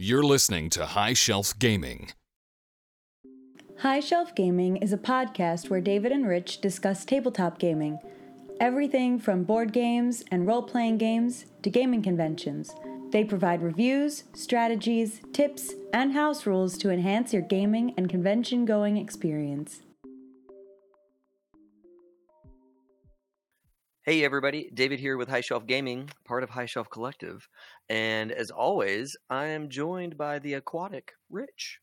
You're listening to High Shelf Gaming. High Shelf Gaming is a podcast where David and Rich discuss tabletop gaming. Everything from board games and role playing games to gaming conventions. They provide reviews, strategies, tips, and house rules to enhance your gaming and convention going experience. Hey everybody, David here with High Shelf Gaming, part of High Shelf Collective. And as always, I am joined by the aquatic Rich.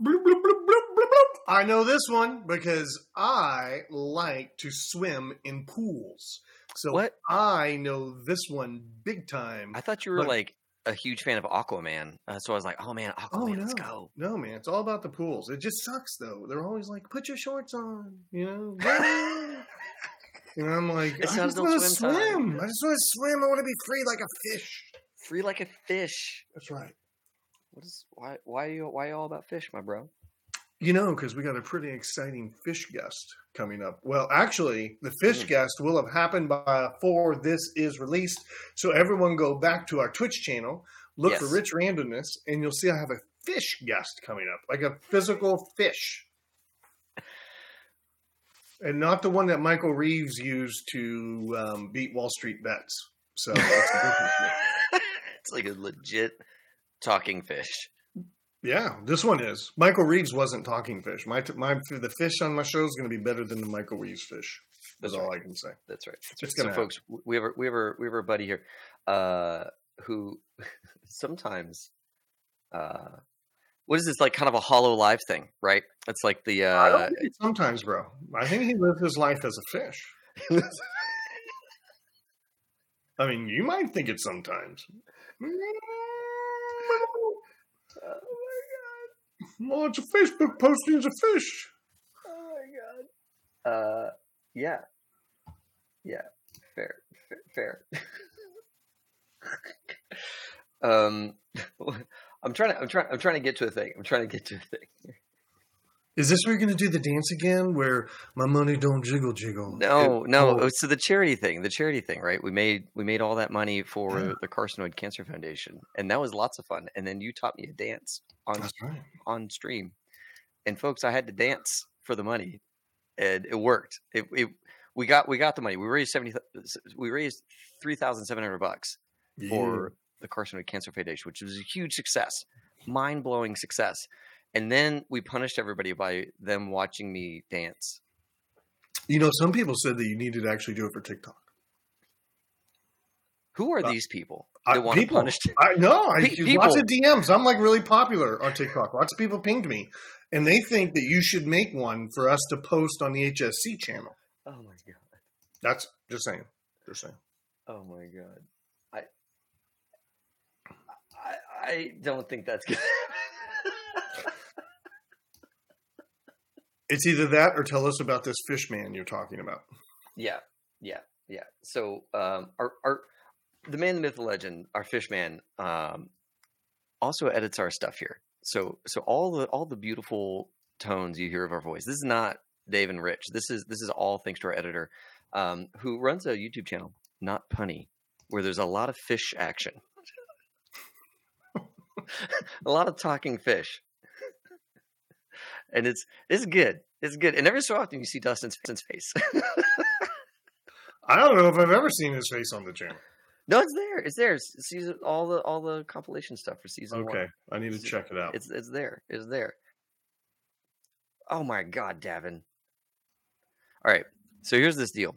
Bloop, bloop, bloop. I know this one because I like to swim in pools. So What? I know this one big time. I thought you were But- like a huge fan of Aquaman. Uh, so I was like, oh man, Aquaman, Oh no, let's go. no, man! It's all about the pools. It just sucks though. They're always like, "Put your shorts on," you know. and I'm like, I just want to swim time. I just want to swim. I want to be free like a fish. Free like a fish. That's right. What is why why are you why are you all about fish, my bro? You know, because we got a pretty exciting fish guest coming up. Well, actually, the fish Mm. guest will have happened by before this is released. So everyone go back to our Twitch channel, look for Rich Randomness, and you'll see I have a fish guest coming up, like a physical fish. And not the one that Michael Reeves used to um, beat Wall Street bets. So that's a it's like a legit talking fish. Yeah, this one is. Michael Reeves wasn't talking fish. My, my the fish on my show is going to be better than the Michael Reeves fish. That's That's all right. I can say. That's right. That's It's right. So, gonna folks, we have a, we have a, we have a buddy here, uh, who sometimes, uh, what is this like? Kind of a Hololive thing, right? It's like the I don't uh, sometimes, bro. I think he lived his life as a fish. I mean, you might think it sometimes. Oh my god. Well, it's a Facebook posting as a fish. oh my god, uh, yeah, yeah, fair, fair. fair. um, I'm trying to, I'm trying, I'm trying to get to a thing. I'm trying to get to a thing. Is this where you're going to do the dance again, where my money don't jiggle jiggle? No, It- no. oh, so the charity thing, the charity thing, right? We made we made all that money for Yeah. the Carcinoid Cancer Foundation, and that was lots of fun. And then you taught me a dance on right. on stream, and folks, I had to dance for the money, and it worked. It, it we got we got the money. We raised seventy. We raised three thousand seven hundred bucks for the Carcinoid Cancer Foundation, which was a huge success, mind blowing success. And then we punished everybody by them watching me dance. You know, some people said that you needed to actually do it for TikTok. Who are Uh, these people I- that want to people- punish? I know. I Pe- lots of DMs. I'm like really popular on TikTok. Lots of people pinged me, and they think that you should make one for us to post on the HSC channel. Oh my god! That's just saying. Just saying. Oh my god! I don't think that's good. It's either that or tell us about this fish man you're talking about. yeah, yeah, yeah. So um, our our the man, the myth, the legend, our fish man, um, also edits our stuff here. So so all the all the beautiful tones you hear of our voice. This is not Dave and Rich. This is this is all thanks to our editor, um, who runs a YouTube channel, not punny, where there's a lot of fish action, a lot of talking fish, and it's it's good. It's good. And every so often you see Dustin's face. I don't know if I've ever seen his face on the channel. no, it's there. It's there. It's season all the all the compilation stuff for season one. Okay, I need to check it out. It's it's there. It's there. Oh my god, Davin. All right. So here's this deal.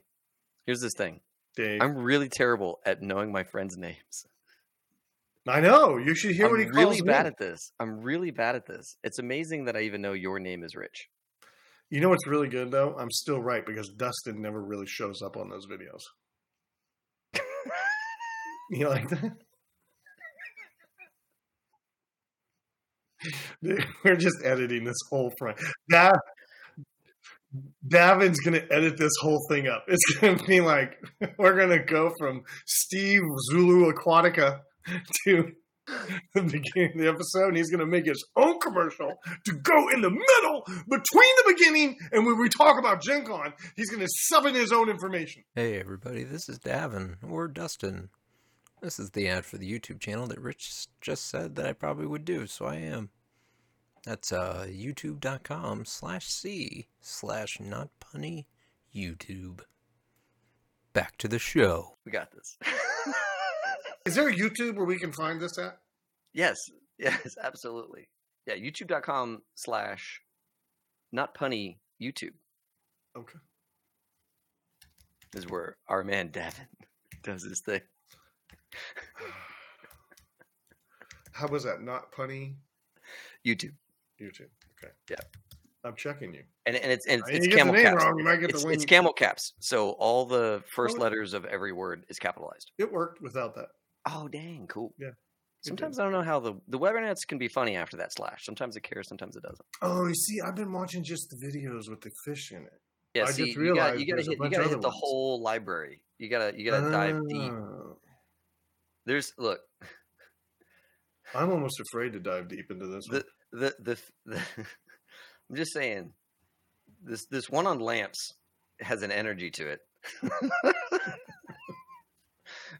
Here's this thing. Dave. I'm really terrible at knowing my friends' names. I know. You should hear I'm what he calls I'm really me. bad at this. I'm really bad at this. It's amazing that I even know your name is Rich. You know what's really good though? I'm still right because Dustin never really shows up on those videos. You like that? Dude, We're just editing this whole front. Dav, Davin's gonna edit this whole thing up. It's gonna be like we're gonna go from Steve Zulu Aquatica to the beginning of the episode, and he's gonna make his own commercial to go in the middle between the beginning and when we talk about Gen Con, he's gonna sub in his own information. Hey everybody, this is Davin or Dustin. This is the ad for the YouTube channel that Rich just said that I probably would do, so I am. That's uh, youtube.com slash C slash not punny YouTube. Back to the show. We got this. Is there a YouTube where we can find this at? yes, yes, absolutely. Yeah, youtube.com slash not punny YouTube Okay. This is where our man Devin does his thing. How was that? Not punny YouTube. YouTube. Okay. Yeah. I'm checking you. And, and it's and it's, it's you get the camel caps. wrong, you might get It's, it's camel caps. So all the first letters of every word is capitalized. It worked without that. Oh dang, cool. Yeah. Sometimes I don't know how the the webernets can be funny after that slash. Sometimes it cares, sometimes it doesn't. Oh, you see, I've been watching just the videos with the fish in it. Yeah, I see, just you got you got to hit you got to hit the ones. whole library. You gotta you gotta dive deep. Oh. There's look I'm almost afraid to dive deep into this. one. the the the. I'm just saying, this this one on lamps has an energy to it.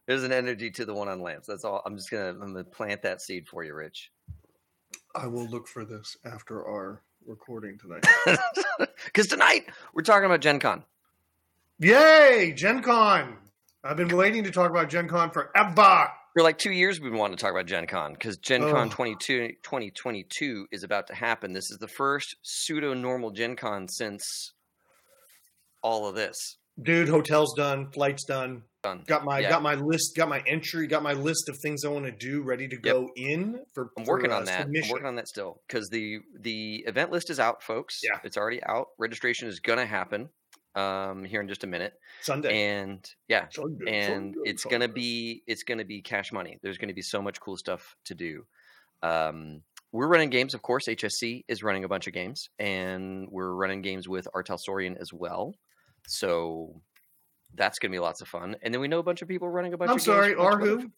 There's an energy to the one on lamps. That's all. I'm just gonna I'm gonna plant that seed for you, Rich. I will look for this after our recording tonight. Because tonight we're talking about Gen Con. Yay, Gen Con! I've been waiting to talk about Gen Con forever. For like two years, we've been wanting to talk about Gen Con because Gen Con 22, 2022 is about to happen. This is the first pseudo normal Gen Con since all of this. Dude, hotel's done, flight's done. Done. Got my Yeah. got my list, got my entry, got my list of things I want to do ready to go in for. I'm for, working uh, on that. Submission. I'm working on that still because the the event list is out, folks. Yeah. it's already out. Registration is gonna happen um, here in just a minute, Sunday. and yeah, Sunday, and Sunday, it's gonna be it's gonna be cash money. There's gonna be so much cool stuff to do. Um, we're running games, of course. HSC is running a bunch of games, and we're running games with R. Talsorian as well. So that's gonna be lots of fun. And then we know a bunch of people running a bunch. I'm of sorry, games for a bunch of are who?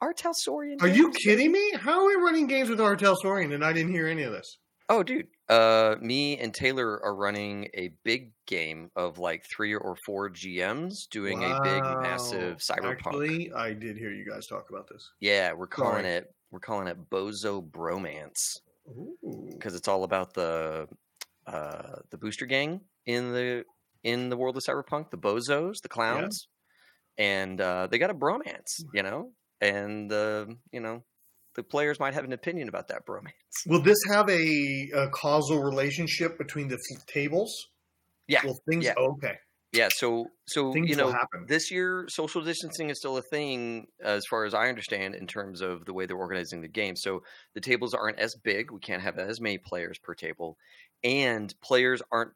R. Talsorian. Are you kidding me? How are we running games with R. Talsorian and I didn't hear any of this? Oh, dude. Uh, me and Taylor are running a big game of like three or four GMs doing a big, massive cyberpunk. Actually, I did hear you guys talk about this. yeah, we're calling Sorry. it we're calling it Bozo Bromance because it's all about the uh, the booster gang in the in the world of cyberpunk, the bozos, the clowns, and uh, they got a bromance, you know, and uh, you know the players might have an opinion about that bromance. Will this have a, a causal relationship between the f- tables? Yeah, Will things yeah. okay? Yeah, so so Things you know this year social distancing is still a thing as far as I understand in terms of the way they're organizing the game. So the tables aren't as big; we can't have as many players per table, and players aren't,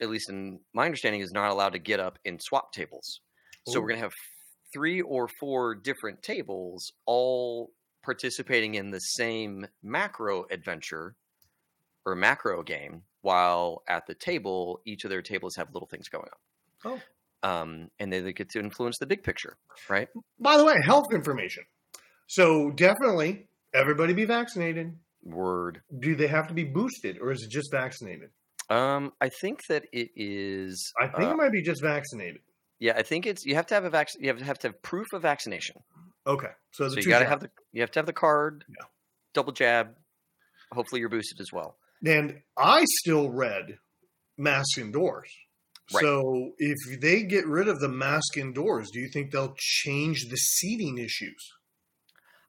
at least in my understanding, is not allowed to get up and swap tables. So we're gonna have three or four different tables all participating in the same macro adventure or macro game, while at the table each of their tables have little things going on Oh. um, and then they get to influence the big picture, right? By the way, health information. So definitely, everybody be vaccinated. Word. Do they have to be boosted, or is it just vaccinated? Um, I think that it is. I think uh, it might be just vaccinated. yeah, I think it's. You have to have a vac. You have to have to have proof of vaccination. Okay, so So you got to have the. You have to have the card. Yeah. Double jab. Hopefully you're boosted as well. And I still read mask indoors. Right. So if they get rid of the mask indoors, do you think they'll change the seating issues?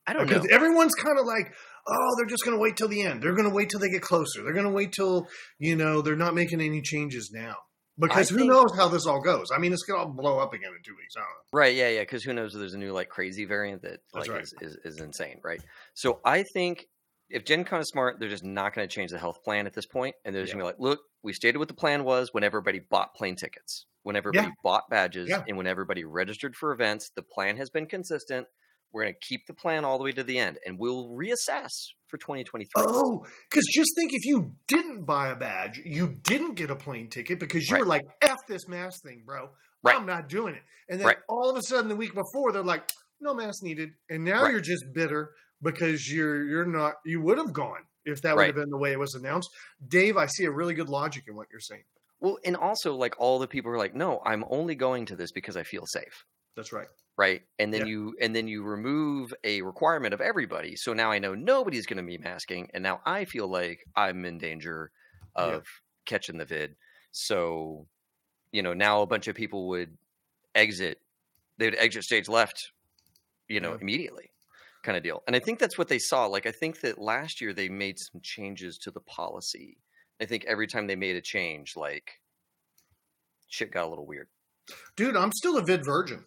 I don't Because know. everyone's kind of like, oh, they're just going to wait till the end. They're going to wait till they get closer. They're going to wait till, you know, they're not making any changes now. Because I who think- knows how this all goes? I mean, it's going to all blow up again in two weeks. I don't know. Right, yeah, yeah. Because who knows? if There's a new like crazy variant that That's like right. is, is is insane, right? So I think if Gen Con is smart, they're just not going to change the health plan at this point, and they're just going to be like, look, we stated what the plan was when everybody bought plane tickets, when everybody bought badges, Yeah. and when everybody registered for events. The plan has been consistent. We're going to keep the plan all the way to the end, and we'll reassess for 2023. Oh, because just think if you didn't buy a badge, you didn't get a plane ticket because you Right. were like, F this mask thing, bro. Right. I'm not doing it. And then Right. all of a sudden, the week before, they're like, no mask needed. And now you're just bitter because you're you're not you would have gone if that would have been the way it was announced. Dave, I see a really good logic in what you're saying. Well, and also like all the people are like, no, I'm only going to this because I feel safe. That's right. right? And then Yeah. you and then you remove a requirement of everybody. So now I know nobody's going to be masking, and now I feel like I'm in danger Yeah. of catching the vid. So, you know, now a bunch of people would exit. They would exit stage left, you know, Yeah. immediately, kind of deal. And I think that's what they saw. Like I think that last year they made some changes to the policy. I think every time they made a change, like shit got a little weird. Dude, I'm still a vid virgin.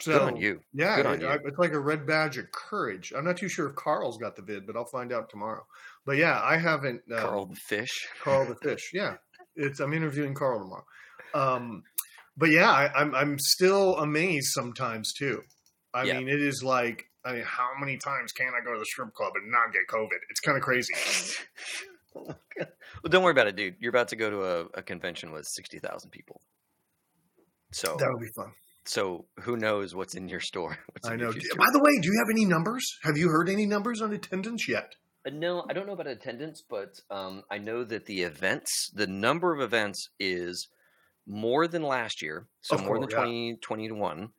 So Good on you. Yeah, Good on it- you. I- it's like a red badge of courage. I'm not too sure if Carl's got the vid, but I'll find out tomorrow. But yeah, I haven't. Um, Carl the fish. Carl the fish. Yeah, it's. I'm interviewing Carl tomorrow. Um, but yeah, I, I'm I'm still amazed sometimes too. I Yeah. mean, it is like, I mean, how many times can I go to the strip club and not get COVID? It's kind of crazy. well, don't worry about it, dude. You're about to go to a, a convention with sixty thousand people. So, That would be fun. So who knows what's in your store? What's I know. By the way, do you have any numbers? Have you heard any numbers on attendance yet? Uh, No, I don't know about attendance, but um, I know that the events, the number of events is more than last year, so more than yeah. 2021.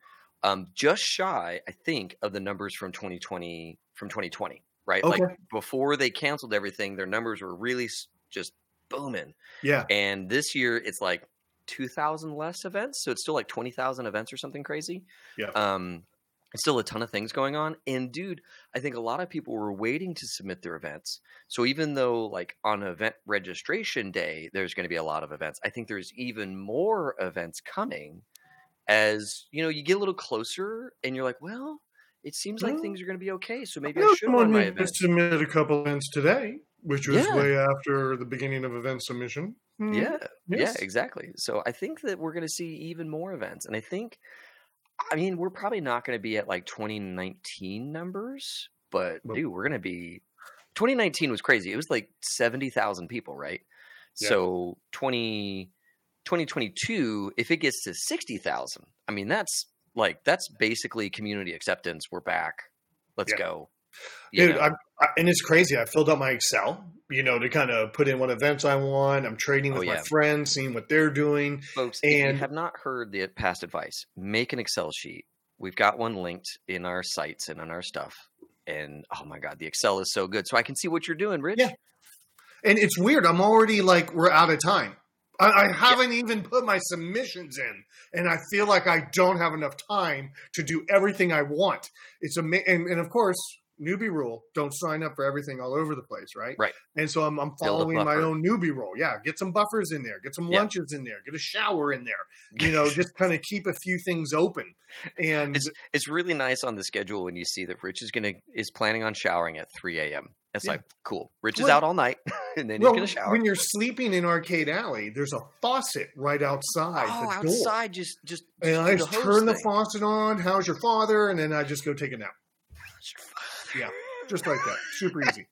Um, just shy, I think, of the numbers from 2020 from 2020. Right, like before they canceled everything, their numbers were really just booming. Yeah. And this year, it's like 2,000 less events, so it's still like 20,000 events or something crazy. Yeah. Um, still a ton of things going on. And dude, I think a lot of people were waiting to submit their events. So even though like on event registration day, there's going to be a lot of events, I think there's even more events coming as, you know, you get a little closer and you're like, well, it seems like Well, things are going to be okay. So maybe I I should run my event. submitted a couple events today, which was Yeah. way after the beginning of event submission. Hmm, Yeah, yes. yeah, exactly. So I think that we're going to see even more events, and I think, I mean, we're probably not going to be at like 2019 numbers, but dude, we're going to be. 2019 was crazy. It was like 70,000 people, right? Yeah. So 20, 2022, if it gets to 60,000, I mean, that's like that's basically community acceptance. We're back. Let's Yeah. go. Dude, I, and it's crazy. I filled out my Excel, you know, to kind of put in what events I want. I'm trading Oh, with my friends, seeing what they're doing. Folks, if you And- have not heard the past advice, make an Excel sheet. We've got one linked in our sites and on our stuff. And oh my God, the Excel is so good. So I can see what you're doing, Rich. Yeah. And it's weird. I'm already like, we're out of time. I, I haven't even put my submissions in, and I feel like I don't have enough time to do everything I want. It's amazing, and, and of course, newbie rule: don't sign up for everything all over the place, right? Right. And so I'm, I'm following my own newbie rule. Yeah, get some buffers in there, get some Yeah. lunches in there, get a shower in there. You know, just kind of keep a few things open. And It's it's really nice on the schedule when you see that Rich is gonna is planning on showering at 3 a.m. It's Yeah. like cool. Rich is Well- out all night, and then well, he's gonna shower. when you're sleeping in Arcade Alley, there's a faucet right outside oh, the door. outside, just just, And just I just turn the faucet on. How's your father? And then I just go take a nap. Yeah, just like that. Super easy.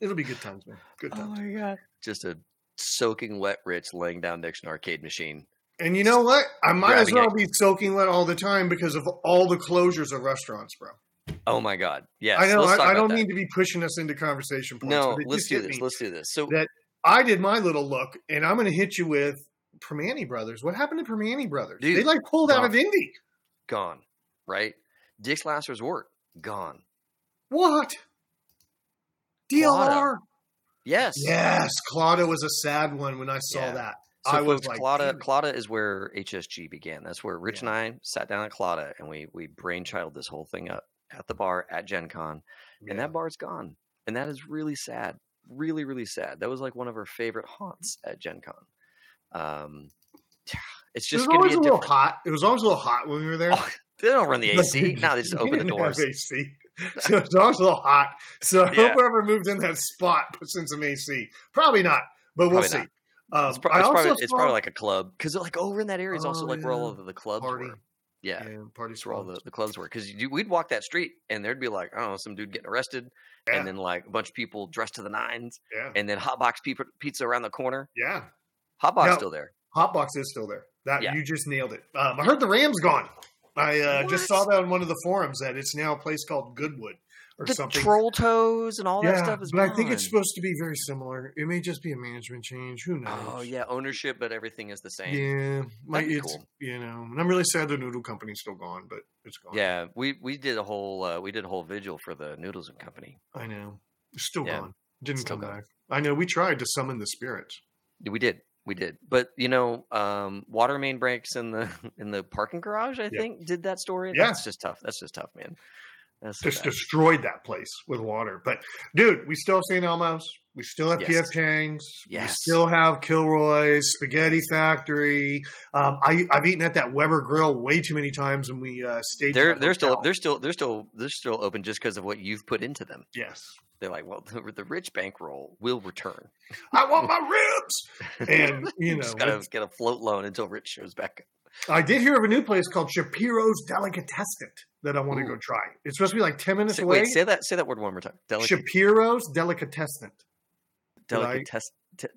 It'll be good times, man. Good oh times. Oh my god! Just a soaking wet Rich laying down next to an arcade machine. And you know what? I might as well it. be soaking wet all the time because of all the closures of restaurants, bro. Oh my god! Yes, I know. let's I, talk I don't that. mean to be pushing us into conversation points. No, but it let's do this. Let's do this. So that I did my little look, and I'm going to hit you with Permani Brothers. What happened to Permani Brothers? Dude, they like pulled out of Indy. gone, right? Dick's Last Resort gone. What? DLR. Yes. Yes, Claddagh was a sad one when I saw Yeah. that. So I was like, it. Is where HSG began. That's where Rich Yeah. and I sat down at Claddagh and we we brainchild this whole thing up at the bar at Gen Con. Yeah. And that bar's gone. And that is really sad. Really, really sad. That was like one of our favorite haunts at Gen Con. Um it's it was just always be a a little hot. It was always a little hot when we were there. They don't run the AC. now they just open the doors. AC. So it's always a little hot. So I Yeah. hope whoever moved in that spot puts in some AC. Probably not, but we'll Probably see. Um, It's, I it's probably, it's probably like a club because like over in that area is also Oh, like where all of the clubs party. were. Yeah, Yeah, party where all the, the clubs were. Because we'd walk that street and there'd be like, I don't know, some dude getting arrested, Yeah. and then like a bunch of people dressed to the nines, Yeah, and then Hot Box pizza, around the corner. yeah. Hot Box Now- still there. Hotbox is still there. That Yeah. you just nailed it. Um, I heard the Rams gone. I uh, just saw that on one of the forums that it's now a place called Goodwood. or the something. troll toes and all that stuff is but I think it's supposed to be very similar. It may just be a management change. Who knows? Oh yeah, ownership, but everything is the same. Yeah, my, That'd be it's cool. you know, and I'm really sad the noodle company's still gone, but it's gone. Yeah, we we did a whole uh, we did a whole vigil for the Noodles and Company. I know. It's still Yeah, gone. Didn't still come gone. back. I know. We tried to summon the spirits. We did, we did. But you know, um, water main breaks in the in the parking garage. I Yeah. think did that story. Yeah. That's just tough. That's just tough, man. That's Just bad. destroyed that place with water. But dude, we still have St. Elmo's. We still have Yes. PF Chang's. We Yes. still have Kilroy's Spaghetti Factory. Um, I, I've eaten at that Weber Grill way too many times and we uh, stayed. They're they're still they're still they're still they're still open just because of what you've put into them. yes. They're like, well, the, the rich bankroll will return. I want my ribs. And you know, just gotta get a float loan until Rich shows back. I did hear of a new place called Shapiro's Delicatessen that I want to go try. It's supposed to be like ten minutes Say, away. wait, say that say that word one more time. Delicate, Shapiro's Delicatessen. did I- delicate test. T-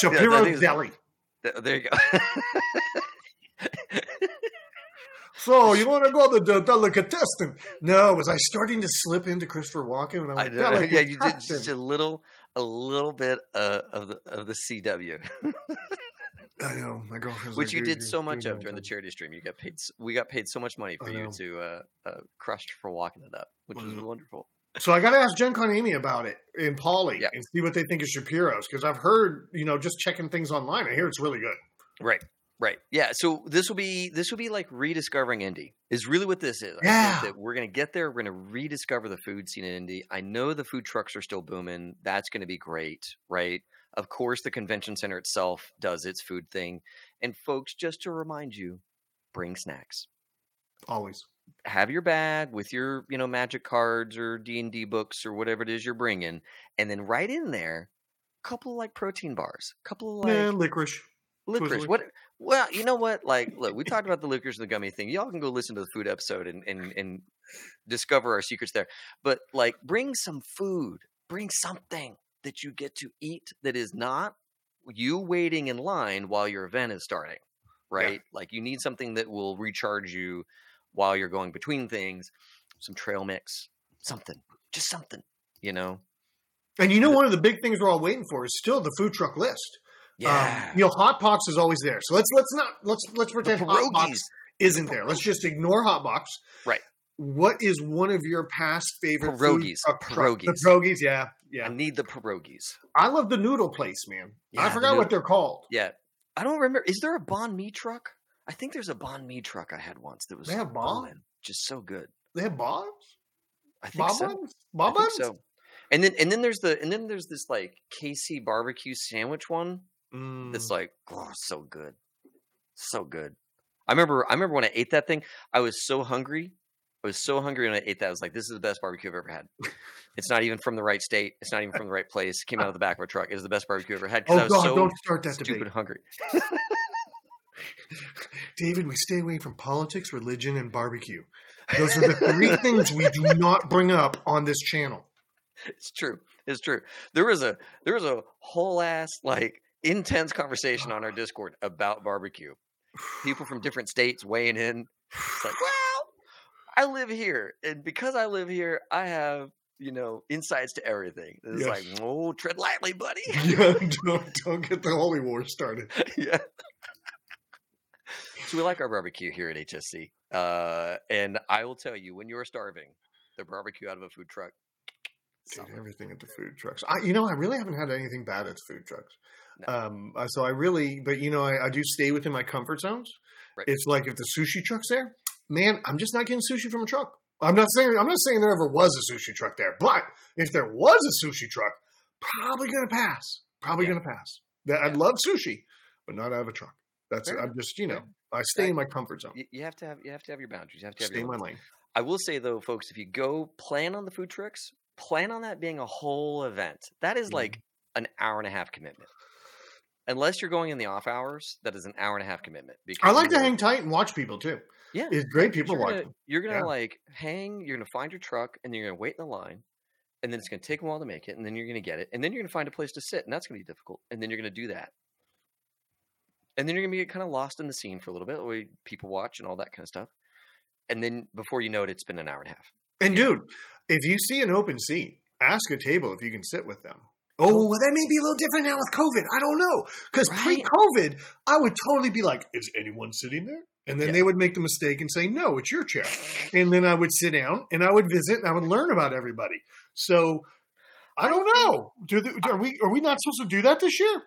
Shapiro's Deli. There you go. So you want to go to the delicatessen? No, was I starting to slip into Christopher Walken? And I'm I know. Yeah, you did just a little, a little bit uh, of the of the CW, I know my girlfriend's which like, you did so much of during the charity stream. You got paid. We got paid so much money for you to uh, uh, crush for walking it up, which was Mhm. wonderful. So I got to ask Gen Con Amy about it in Polly Yeah. and see what they think of Shapiro's because I've heard, you know, just checking things online. I hear it's really good. Right. Right. Yeah. So this will be this will be like rediscovering Indy is really what this is. Yeah. that we're gonna get there. We're gonna rediscover the food scene in Indy. I know the food trucks are still booming. That's gonna be great, right? Of course, the convention center itself does its food thing. And folks, just to remind you, bring snacks. Always. Have your bag with your, you know, magic cards or D and D books or whatever it is you're bringing, and then right in there, a couple of like protein bars, a couple of like yeah, licorice. licorice. What? Well, you know what? Like, look, we talked about the licorice and the gummy thing. Y'all can go listen to the food episode and and and discover our secrets there. But like, bring some food. Bring something that you get to eat that is not you waiting in line while your event is starting. Right? Like, you need something that will recharge you while you're going between things. Some trail mix, something, just something. You know? And you know, one of the big things we're all waiting for is still the food truck list. Yeah. Um, you know, Hot Box is always there. So let's let's not let's let's pretend Hot Box isn't there. Let's just ignore Hot Box. Right. What is one of your past favorite food Pierogies. truck truck- The Pierogies. pierogies, yeah, yeah. I need the pierogies. I love the noodle place, man. Yeah, I forgot noodle- what they're called. Yeah. I don't remember. Is there a Banh Mi truck? I think there's a Banh Mi truck I had once that was They have Bon? just so good. They have bombs. I think bob so. buns, I think so. And then and then there's the and then there's this like KC barbecue sandwich one Mm. that's like oh so good, so good. I remember I remember when I ate that thing, I was so hungry. I was so hungry when I ate that. I was like, this is the best barbecue I've ever had. It's not even from the right state. It's not even from the right place. It came out of the back of a truck. It was the best barbecue I've ever had because oh I was God! so don't start that stupid debate, hungry. David. We stay away from politics, religion, and barbecue. Those are the three things we do not bring up on this channel. It's true. It's true. There was a there was a whole ass like intense conversation on our Discord about barbecue. People from different states weighing in. It's like, well, I live here, and because I live here, I have you know insights to everything. It's Yes. like, oh, tread lightly, buddy. yeah, don't don't get the holy war started. yeah. So we like our barbecue here at HSC, uh, and I will tell you, when you're starving, the barbecue out of a food truck. Dude, everything at the food trucks. I, you know, I really haven't had anything bad at food trucks. No. Um, uh, so I really, but you know, I, I do stay within my comfort zones. Right. It's like if the sushi truck's there, man, I'm just not getting sushi from a truck. I'm not saying I'm not saying there ever was a sushi truck there, but if there was a sushi truck, probably gonna pass. Probably Yeah. gonna pass. That I'd love sushi, but not out of a truck. That's Fair I'm just you know. I stay in my comfort zone. You, have to have you have to have your boundaries. You have to have Stay in my lane. I will say though, folks, if you go plan on the food trucks, plan on that being a whole event. That is Mhm. like an hour and a half commitment. Unless you're going in the off hours, that is an hour and a half commitment. Because I like to hang tight and watch people too. Yeah, It's great people you're gonna, watching. you're gonna Yeah. like hang. You're gonna find your truck, and you're gonna wait in the line, and then it's gonna take a while to make it, and then you're gonna get it, and then you're gonna find a place to sit, and that's gonna be difficult, and then you're gonna do that, and then you're gonna be kind of lost in the scene for a little bit, the way people watch and all that kind of stuff, and then before you know it, it's been an hour and a half. And dude, if you see an open seat, ask a table if you can sit with them. Oh, well, that may be a little different now with COVID. I don't know. Because Right. pre COVID, I would totally be like, is anyone sitting there? And then Yeah. they would make the mistake and say, no, it's your chair. And then I would sit down and I would visit and I would learn about everybody. So I don't know. Do the, are we are we not supposed to do that this year?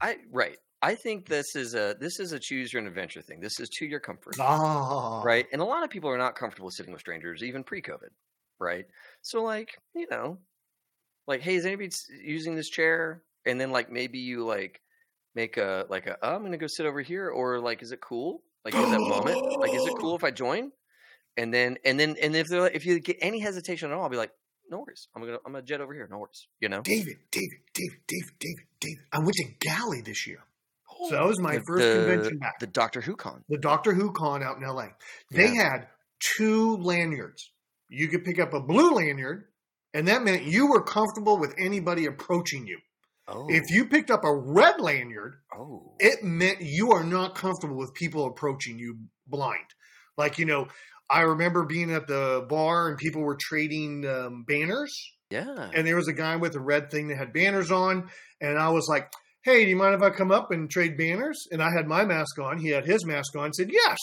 I right. I think this is a this is a choose your own adventure thing. This is to your comfort. Ah, right? And a lot of people are not comfortable sitting with strangers, even pre-COVID, right? So, like, you know, like, hey, is anybody using this chair? And then, like, maybe you like make a like a, oh, I'm gonna go sit over here, or like, is it cool? Like, is that moment? Like, is it cool if I join? And then, and then, and if they're like, if you get any hesitation at all, I'll be like, no worries, I'm gonna I'm gonna jet over here, no worries, you know. David, David, David, David, David, David. I went to Gally this year. So that oh, was my The- first the- convention back. The Doctor Who con. the Doctor Who con out in LA. They Yeah. had two lanyards. You could pick up a blue lanyard, and that meant you were comfortable with anybody approaching you. Oh, If you picked up a red lanyard, oh, it meant you are not comfortable with people approaching you blind. Like, you know, I remember being at the bar and people were trading um, banners, yeah, and there was a guy with a red thing that had banners on, and I was like, "Hey, do you mind if I come up and trade banners?" And I had my mask on, he had his mask on. Said yes,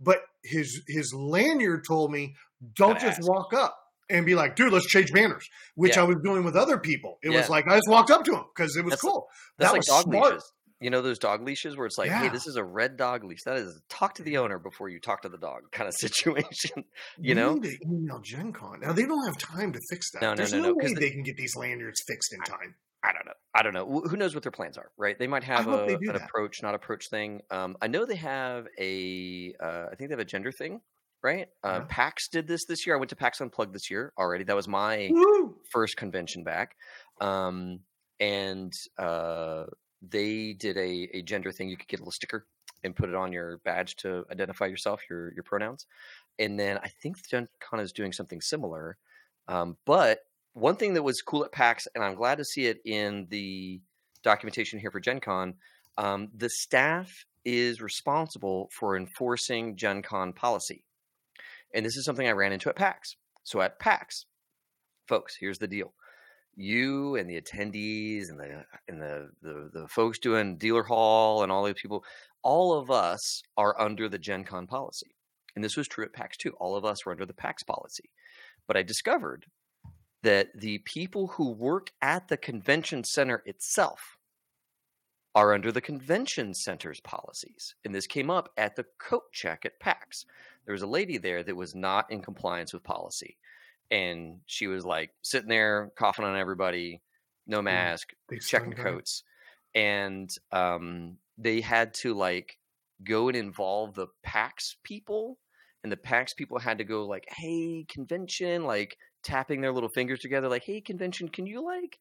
but his his lanyard told me, "Don't Gotta just ask. walk up." And be like, dude, let's change banners, which Yeah. I was doing with other people. It was like I just walked up to him because it was That's- cool. That's that like was dog smart. leashes. You know those dog leashes where it's like, hey, this is a red dog leash. That is talk to the owner before you talk to the dog kind of situation. You know? need to email Gen Con. Now they don't have time to fix that. No, no, There's no, no, no, way the- they can get these lanyards fixed in time. I don't know. I don't know. Who knows what their plans are, right? They might have a, they an that. approach, not approach thing. Um, I know they have a, uh, I think they have a gender thing, right? Uh, Yeah. PAX did this this year. I went to PAX Unplugged this year already. That was my Woo! first convention back. Um, and uh, they did a, a gender thing. You could get a little sticker and put it on your badge to identify yourself, your your pronouns. And then I think Gen Con is doing something similar. Um, but one thing that was cool at PAX, and I'm glad to see it in the documentation here for Gen Con, um, the staff is responsible for enforcing Gen Con policy. And this is something I ran into at PAX. So at PAX, folks, here's the deal. You and the attendees and the and the, the the folks doing dealer hall and all these people, all of us are under the Gen Con policy. And this was true at PAX too. All of us were under the PAX policy. But I discovered that the people who work at the convention center itself are under the convention center's policies. And this came up at the coat check at PAX. There was a lady there that was not in compliance with policy. And she was like sitting there coughing on everybody, no mask, They checking coats. And um, they had to like go and involve the PAX people. And the PAX people had to go like, hey, convention, like tapping their little fingers together, like, hey, convention, can you like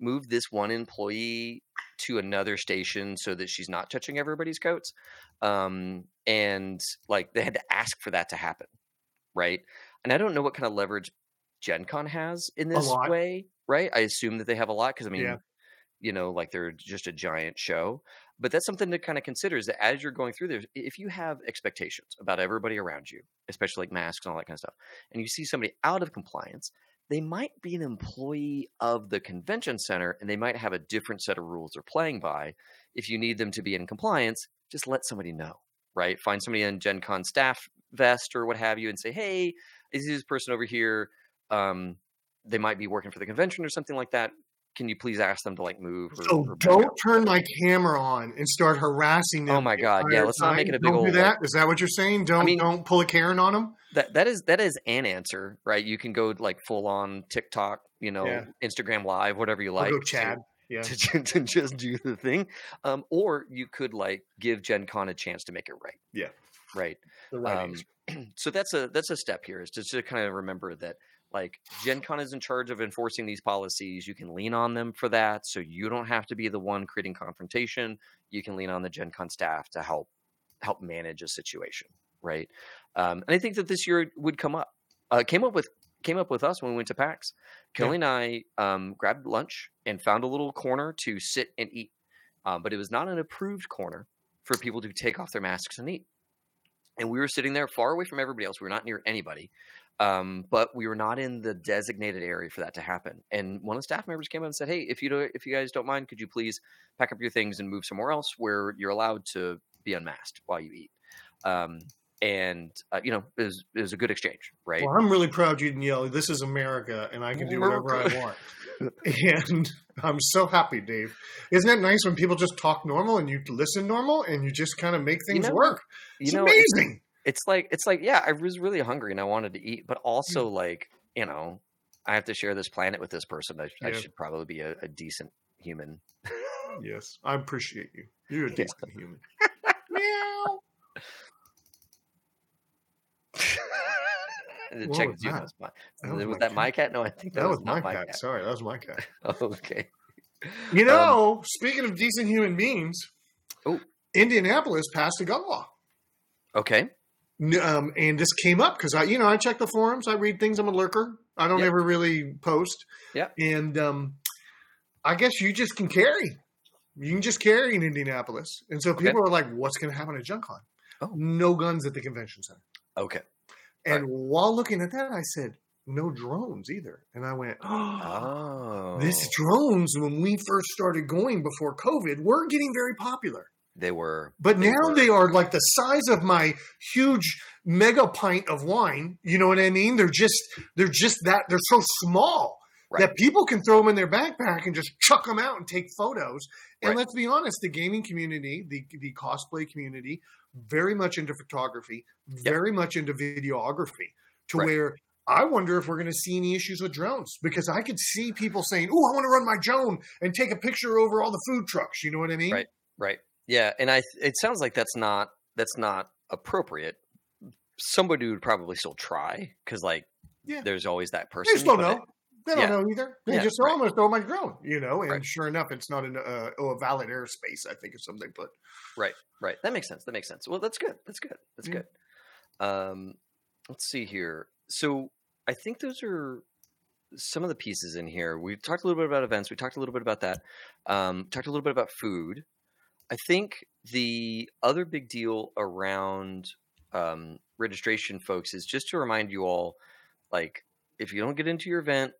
move this one employee to another station so that she's not touching everybody's coats? Um, and like they had to ask for that to happen. Right. And I don't know what kind of leverage Gen Con has in this way, right? I assume that they have a lot because I mean, Yeah. you know, like they're just a giant show. But that's something to kind of consider is that as you're going through this, if you have expectations about everybody around you, especially like masks and all that kind of stuff, and you see somebody out of compliance, they might be an employee of the convention center and they might have a different set of rules they're playing by. If you need them to be in compliance, just let somebody know, right? Find somebody in Gen Con staff vest or what have you and say, hey, is this person over here? Um, they might be working for the convention or something like that. Can you please ask them to like move? Or, So or don't turn my camera on and start harassing them. Oh my God, yeah, let's not make it a big Don't old, do that. Is that what you're saying? Don't mean- don't pull a Karen on them. that that is that is an answer, right? You can go like full on TikTok, you know, Yeah. Instagram Live, whatever you I'll like. go to- Chad. Yeah. To, to, to just do the thing, um, or you could like give Gen Con a chance to make it right. Yeah. right. The right Um, so that's a that's a step here is just to kind of remember that like Gen Con is in charge of enforcing these policies. You can lean on them for that, so you don't have to be the one creating confrontation. You can lean on the Gen Con staff to help help manage a situation, right? Um, and I think that this year would come up. Uh, came up with came up with us when we went to PAX. Kelly and I um, grabbed lunch and found a little corner to sit and eat, um, but it was not an approved corner for people to take off their masks and eat and we were sitting there far away from everybody else. We were not near anybody. Um, but we were not in the designated area for that to happen. And one of the staff members came up and said, "Hey, if you do, if you guys don't mind, could you please pack up your things and move somewhere else where you're allowed to be unmasked while you eat?" Um, and uh, you know, it was, it was a good exchange, right? Well, I'm really proud you didn't yell. This is America, and I can do whatever I want. and I'm so happy, Dave. Isn't it nice when people just talk normal and you listen normal and you just kind of make You things know, work? you It's know, it's, amazing. It's like it's like yeah, I was really hungry and I wanted to eat, but Mm. also like you know, I have to share this planet with this person. I, I should probably be a, a decent human. Yes, I appreciate you. You're a Yeah. decent human. Meow. Check was that? was my, That was was my that cat. my cat? No, I think that, That was, my my cat. Sorry, that was my cat. Okay. You Um, know, speaking of decent human beings, Oh. Indianapolis passed a gun law. Okay. Um, and this came up because I, you know, I check the forums, I read things. I'm a lurker. I don't Yep. ever really post. Yeah. And um, I guess you just can carry. You can just carry in Indianapolis. And so Okay. people are like, "What's going to happen at Gen Con?" Oh. No guns at the convention center. Okay. And while looking at that, I said, "No drones either." And I went, Oh. This drones, when we first started going before COVID, were getting very popular. They were. But They now were. they are like the size of my huge mega pint of wine. You know what I mean? They're just they're just that they're so small Right. that people can throw them in their backpack and just chuck them out and take photos. And Right. let's be honest, the gaming community, the the cosplay community, very much into photography, very much into videography, to Right. where I wonder if we're going to see any issues with drones because I could see people saying, "Oh, I want to run my drone and take a picture over all the food trucks." You know what I mean? Right. Right. Yeah, and I it sounds like that's not that's not appropriate. Somebody would probably still try because like Yeah. there's always that person. They don't know. it- They don't yeah. know either. They Yeah, just, right. I'm throw my drone, you know, and Right. sure enough, it's not in uh, oh, a valid airspace, I think is something put. right. Right. That makes sense. That makes sense. Well, that's good. That's good. That's Yeah. good. Um, let's see here. So I think those are some of the pieces in here. We talked a little bit about events. We talked a little bit about that. Um, talked a little bit about food. I think the other big deal around um, registration, folks, is just to remind you all, like, if you don't get into your event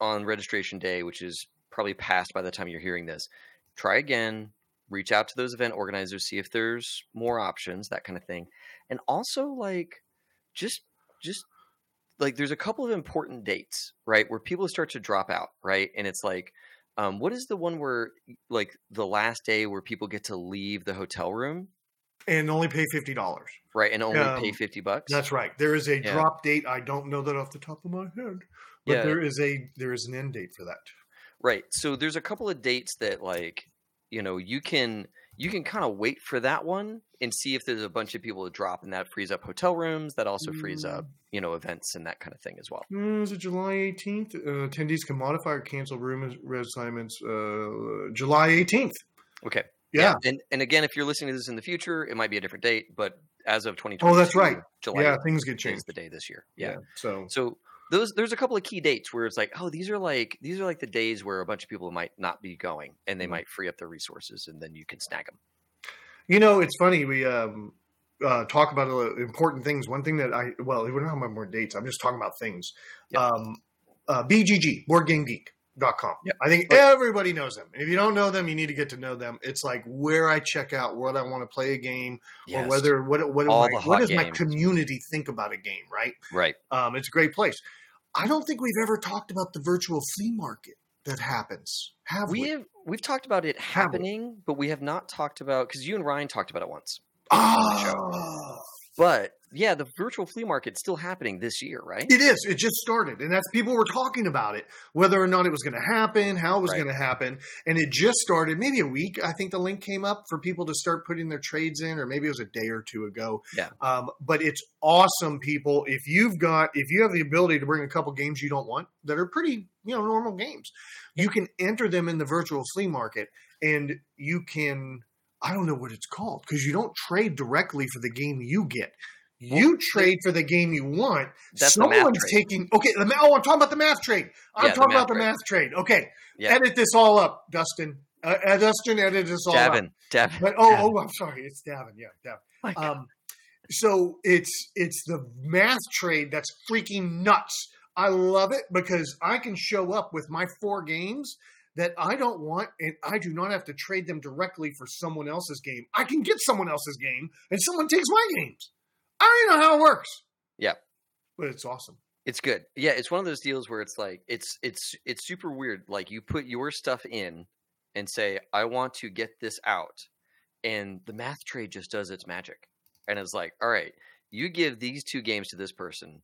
on registration day, which is probably past by the time you're hearing this, try again. Reach out to those event organizers, see if there's more options, that kind of thing, and also like, just just like there's a couple of important dates, right, where people start to drop out, right, and it's like, um, what is the one where like the last day where people get to leave the hotel room, And only pay $50. right, and only pay Um, fifty bucks? That's right. There is a Yeah. drop date. I don't know that off the top of my head, but Yeah. there is a there is an end date for that. Right. So there's a couple of dates that like, you know, you can you can kind of wait for that one and see if there's a bunch of people to drop and that frees up hotel rooms, that also frees up, you know, events and that kind of thing as well. Mm, is it July 18th? Uh, attendees can modify or cancel room assignments uh, July 18th. Okay. Yeah. And and again, if you're listening to this in the future, it might be a different date, but as of 2020, Oh, that's right. July yeah, things get changed. the day this year. Yeah. So, So those there's a couple of key dates where it's like, oh, these are like these are like the days where a bunch of people might not be going and they Mhm. might free up their resources and then you can snag them. You know, it's funny. We um, uh, talk about important things. One thing that I, well, we don't have more dates. I'm just talking about things. Yep. Um, uh, BGG, BoardGameGeek.com. Yep. I think But- everybody knows them. If you don't know them, you need to get to know them. It's like where I check out what I want to play a game Yes. or whether, what, what, All am I- what does my community think about a game, right? right. Um, it's a great place. I don't think we've ever talked about the virtual flea market that happens. Have we? We have we've talked about it we? happening, but we have not talked about because you and Ryan talked about it once. on. Ah. But yeah, the virtual flea market's still happening this year, right? It is. It just started, and that's people were talking about it, whether or not it was going to happen, how it was Right. going to happen, and it just started maybe a week. I think the link came up for people to start putting their trades in, or maybe it was a day or two ago. Yeah. Um, but it's awesome, people. If you've got, if you have the ability to bring a couple games you don't want that are pretty, you know, normal games, you can enter them in the virtual flea market, and you can. I don't know what it's called because you don't trade directly for the game you get. You Well, trade for the game you want. That's Someone's taking okay. The, oh, I'm talking about the math trade. I'm Yeah, talking math about the trade. math trade. Okay, Yeah. edit this all up, Dustin. Uh, uh, Dustin, edit this all up. Davin, Davin. But oh, Davin. oh, I'm sorry. It's Davin. Yeah, Davin. Um, so it's it's the math trade that's freaking nuts. I love it because I can show up with my four games that I don't want, and I do not have to trade them directly for someone else's game. I can get someone else's game, and someone takes my games. I don't even know how it works. Yeah. but it's awesome. It's good. Yeah, it's one of those deals where it's like it's it's it's super weird. Like you put your stuff in and say, "I want to get this out," and the math trade just does its magic. And it's like, all right, you give these two games to this person,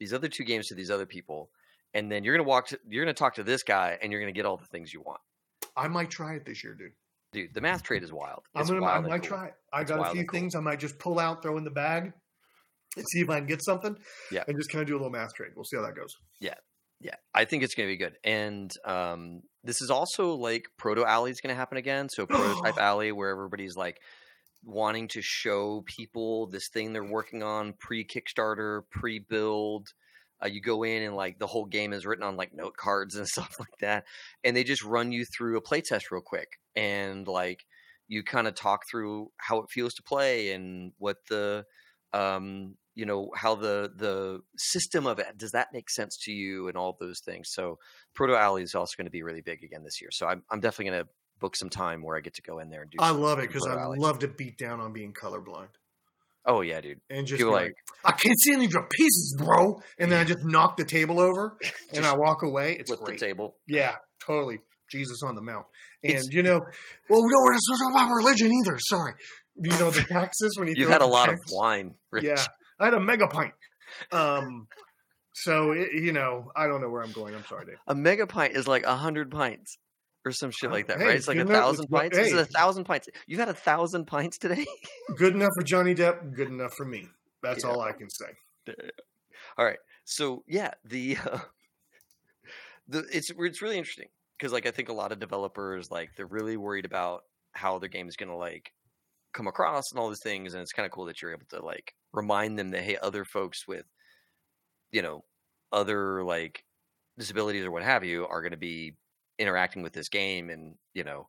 these other two games to these other people, and then you're gonna walk. To, you're gonna talk to this guy, and you're gonna get all the things you want. I might try it this year, dude. Dude, the math trade is wild. I'm gonna, I wild and might cool. try. I It's got a few cool. things I might just pull out, throw in the bag, and see if I can get something. Yeah. and just kind of do a little math trade. We'll see how that goes. Yeah, yeah, I think it's going to be good. And um, this is also like Proto Alley is going to happen again. So Prototype Alley, where everybody's like wanting to show people this thing they're working on pre Kickstarter, pre build. Uh, you go in and like the whole game is written on like note cards and stuff like that, and they just run you through a play test real quick, and like you kind of talk through how it feels to play and what the um you know how the the system of it does that make sense to you and all those things so proto alley is also going to be really big again this year so i'm, I'm definitely going to book some time where i get to go in there and do I love it because I love to beat down on being colorblind oh yeah dude and just People like- like, I can't see any of your pieces, bro. And then I just knock the table over and I walk away. It's flip great. the table Yeah, totally. Jesus on the mount. And It's- you know, well, we don't want to talk about religion either. Sorry. You know the taxes when you you've had a lot of wine Rich. Yeah, I had a mega pint. Um, so it, you know, I don't know where I'm going. I'm sorry, Dave. a mega pint is like a hundred pints or some shit like that hey, right it's like a enough. thousand pints this is a thousand pints you've had a thousand pints today Good enough for Johnny Depp. Good enough for me. That's Yeah. all I can say. All right. So yeah, the uh, the it's it's really interesting because like I think a lot of developers like they're really worried about how their game is going to like come across and all these things, and it's kind of cool that you're able to like remind them that hey, other folks with you know other like disabilities or what have you are going to be interacting with this game and you know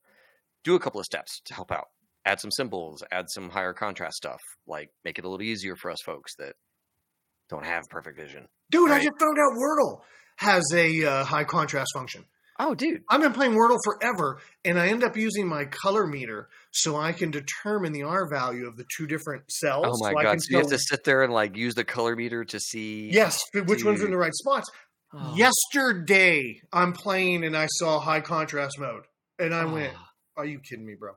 do a couple of steps to help out add some symbols add some higher contrast stuff like make it a little easier for us folks that don't have perfect vision Dude, I just found out Wordle has a uh, high contrast function. oh dude I've been playing Wordle forever, and I end up using my color meter so I can determine the R value of the two different cells. oh my so I god can so you have to sit there and like use the color meter to see Yes, which one's in the right spots. Oh. Yesterday, I'm playing and I saw high contrast mode, and I went, Oh. "Are you kidding me, bro?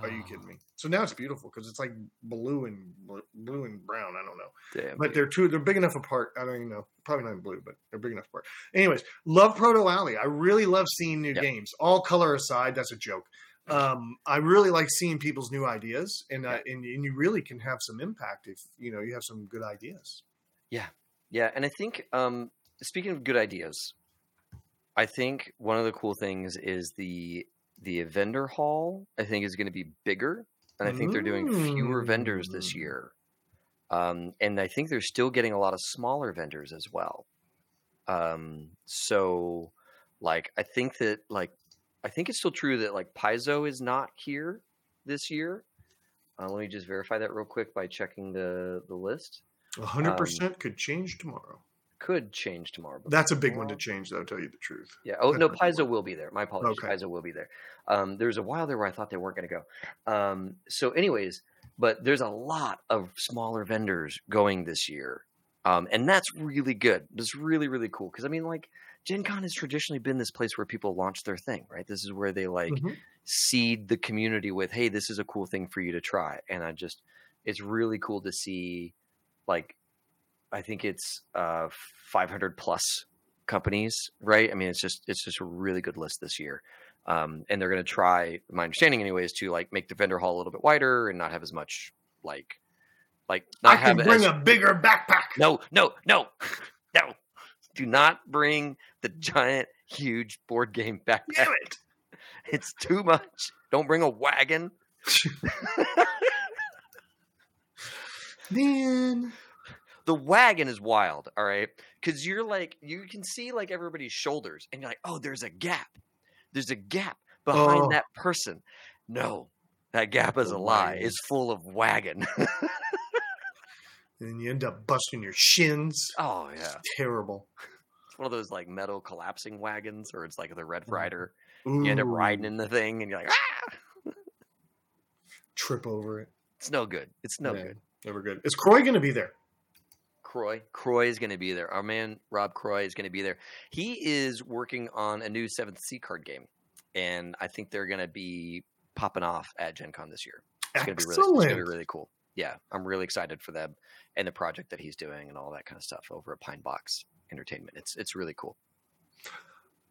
Are you Oh, kidding me?" So now it's beautiful because it's like blue and blue and brown. I don't know, damn, but dude. they're two. They're big enough apart. I don't even know. Probably not in blue, but they're big enough apart. Anyways, love Proto Alley. I really love seeing new Yep. games. All color aside, that's a joke. Um, I really like seeing people's new ideas, and, uh, and and you really can have some impact if you know you have some good ideas. Yeah, yeah, and I think um, speaking of good ideas, I think one of the cool things is the the vendor hall. I think is going to be bigger, and I think they're doing fewer vendors this year. Um, and I think they're still getting a lot of smaller vendors as well. Um, so, like, I think that like I think it's still true that like Paizo is not here this year. Uh, let me just verify that real quick by checking the the list. hundred Um, percent could change tomorrow. Could change tomorrow. but That's a big one to change, though. Tell you the truth. Yeah. Oh That's no. Paizo will be there. My apologies. Okay. Paizo will be there. Um, there was a while there where I thought they weren't going to go. Um, so, anyways, but there's a lot of smaller vendors going this year, um, and that's really good. It's really really cool because I mean, like Gen Con has traditionally been this place where people launch their thing, right? This is where they like Mhm. seed the community with, hey, this is a cool thing for you to try. And I just, it's really cool to see, like, I think it's uh, 500 plus companies, right? I mean, it's just, it's just a really good list this year. Um, and they're going to try, my understanding, anyways, to like make the vendor hall a little bit wider and not have as much, like, like not I can have bring as, a bigger backpack. no, no, no, no. Do not bring the giant, huge board game backpack. Damn it! It's too much. Don't bring a wagon. Man, The wagon is wild, all right? Because you're like, you can see like everybody's shoulders, and you're like, oh, there's a gap. There's a gap behind Oh. that person. No, that gap is a lie. It's full of wagon. and you end up busting your shins. Oh yeah, Terrible. it's one of those like metal collapsing wagons, or it's like the Red Mhm. Rider. You end up riding in the thing, and you're like, ah, Trip over it. it's no good. It's no Yeah, good. Never good. Is Croy going to be there? Croy. Croy is going to be there. Our man Rob Croy is going to be there. He is working on a new Seventh Sea card game, and I think they're going to be popping off at Gen Con this year. It's going to be really, it's going to be really cool. Yeah, I'm really excited for them and the project that he's doing and all that kind of stuff over at Pine Box Entertainment. It's it's really cool.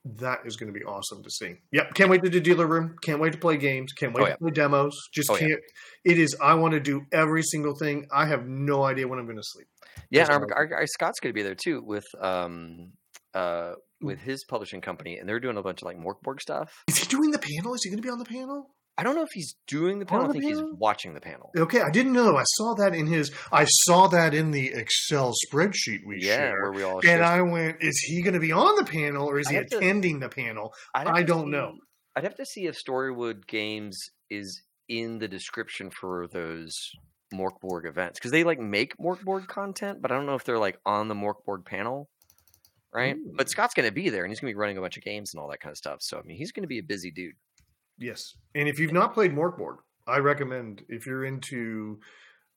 That is going to be awesome to see. Yep. Can't wait to do dealer room. Can't wait to play games. Can't wait Oh, yeah. to play demos. Just Oh, can't. It is. I want to do every single thing. I have no idea when I'm going to sleep. Yeah, and our, our, our Scott's going to be there too with um uh with his publishing company, and they're doing a bunch of like Morkborg stuff. Is he doing the panel? Is he going to be on the panel? I don't know if he's doing the panel. I the think he's watching the panel. Okay, I didn't know. I saw that in his. I saw that in the Excel spreadsheet we Yeah, share. where we all And share I went, is he going to be on the panel or is I he have to- attending the panel? I'd have I to don't know. I'd have to see if Storywood Games is in the description for those Morkborg events because they like make Morkborg content, but I don't know if they're like on the Morkborg panel, right? Ooh. But Scott's going to be there and he's going to be running a bunch of games and all that kind of stuff. So I mean, he's going to be a busy dude. Yes. And if you've not played Morkborg, I recommend if you're into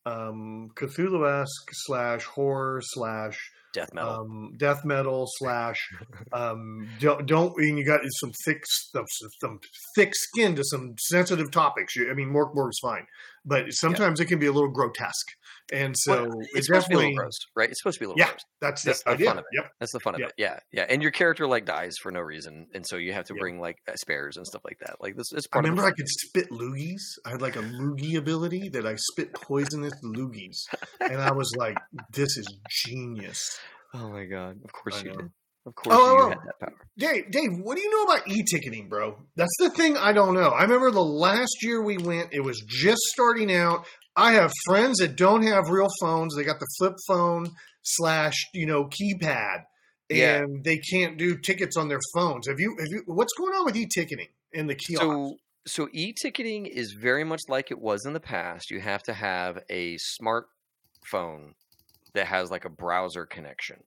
um, Cthulhu esque slash horror slash Death metal. um, death metal slash um, don't don't and you got some thick some, some thick skin to some sensitive topics. You- I mean, Morkborg's fine, but sometimes it can be a little grotesque, and so Well, it it's supposed to be a little gross, right? It's supposed to be a little Yeah, gross. that's That's the fun of it. Yep. That's the fun of Yeah. it. Yeah, yeah. And your character like dies for no reason, and so you have to Yeah. bring like uh, spares and stuff like that. Like this is I part remember of I could spit loogies. I had like a loogie ability that I spit poisonous loogies, and I was like, "This is genius." Oh my god! Of course I you know. did. Of course Oh, you oh, had that power. Oh. Dave, Dave, what do you know about e-ticketing, bro? That's the thing I don't know. I remember the last year we went, it was just starting out. I have friends that don't have real phones. They got the flip phone slash, you know, keypad, and Yeah. they can't do tickets on their phones. Have you? Have you? What's going on with e-ticketing in the kiosk? So, so e-ticketing is very much like it was in the past. You have to have a smartphone that has like a browser connection,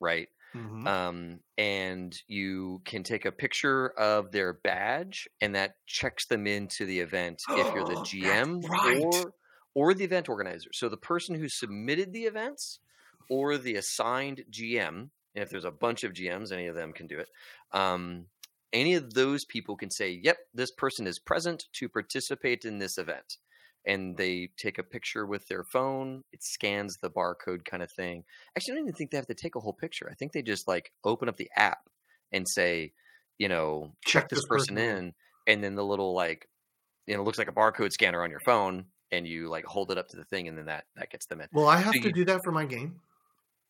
right? Mhm. Um, and you can take a picture of their badge, and that checks them into the event if you're the GM right. or or the event organizer. So the person who submitted the events or the assigned GM, and if there's a bunch of GMs, any of them can do it. Um, any of those people can say, "Yep, this person is present to participate in this event." And they take a picture with their phone. It scans the barcode kind of thing. Actually, I don't even think they have to take a whole picture. I think they just like open up the app and say, you know, check, Check this, this person, person in, and then the little like, you know, looks like a barcode scanner on your phone, and you like hold it up to the thing, and then that that gets them in. Well, I have so to you- do that for my game?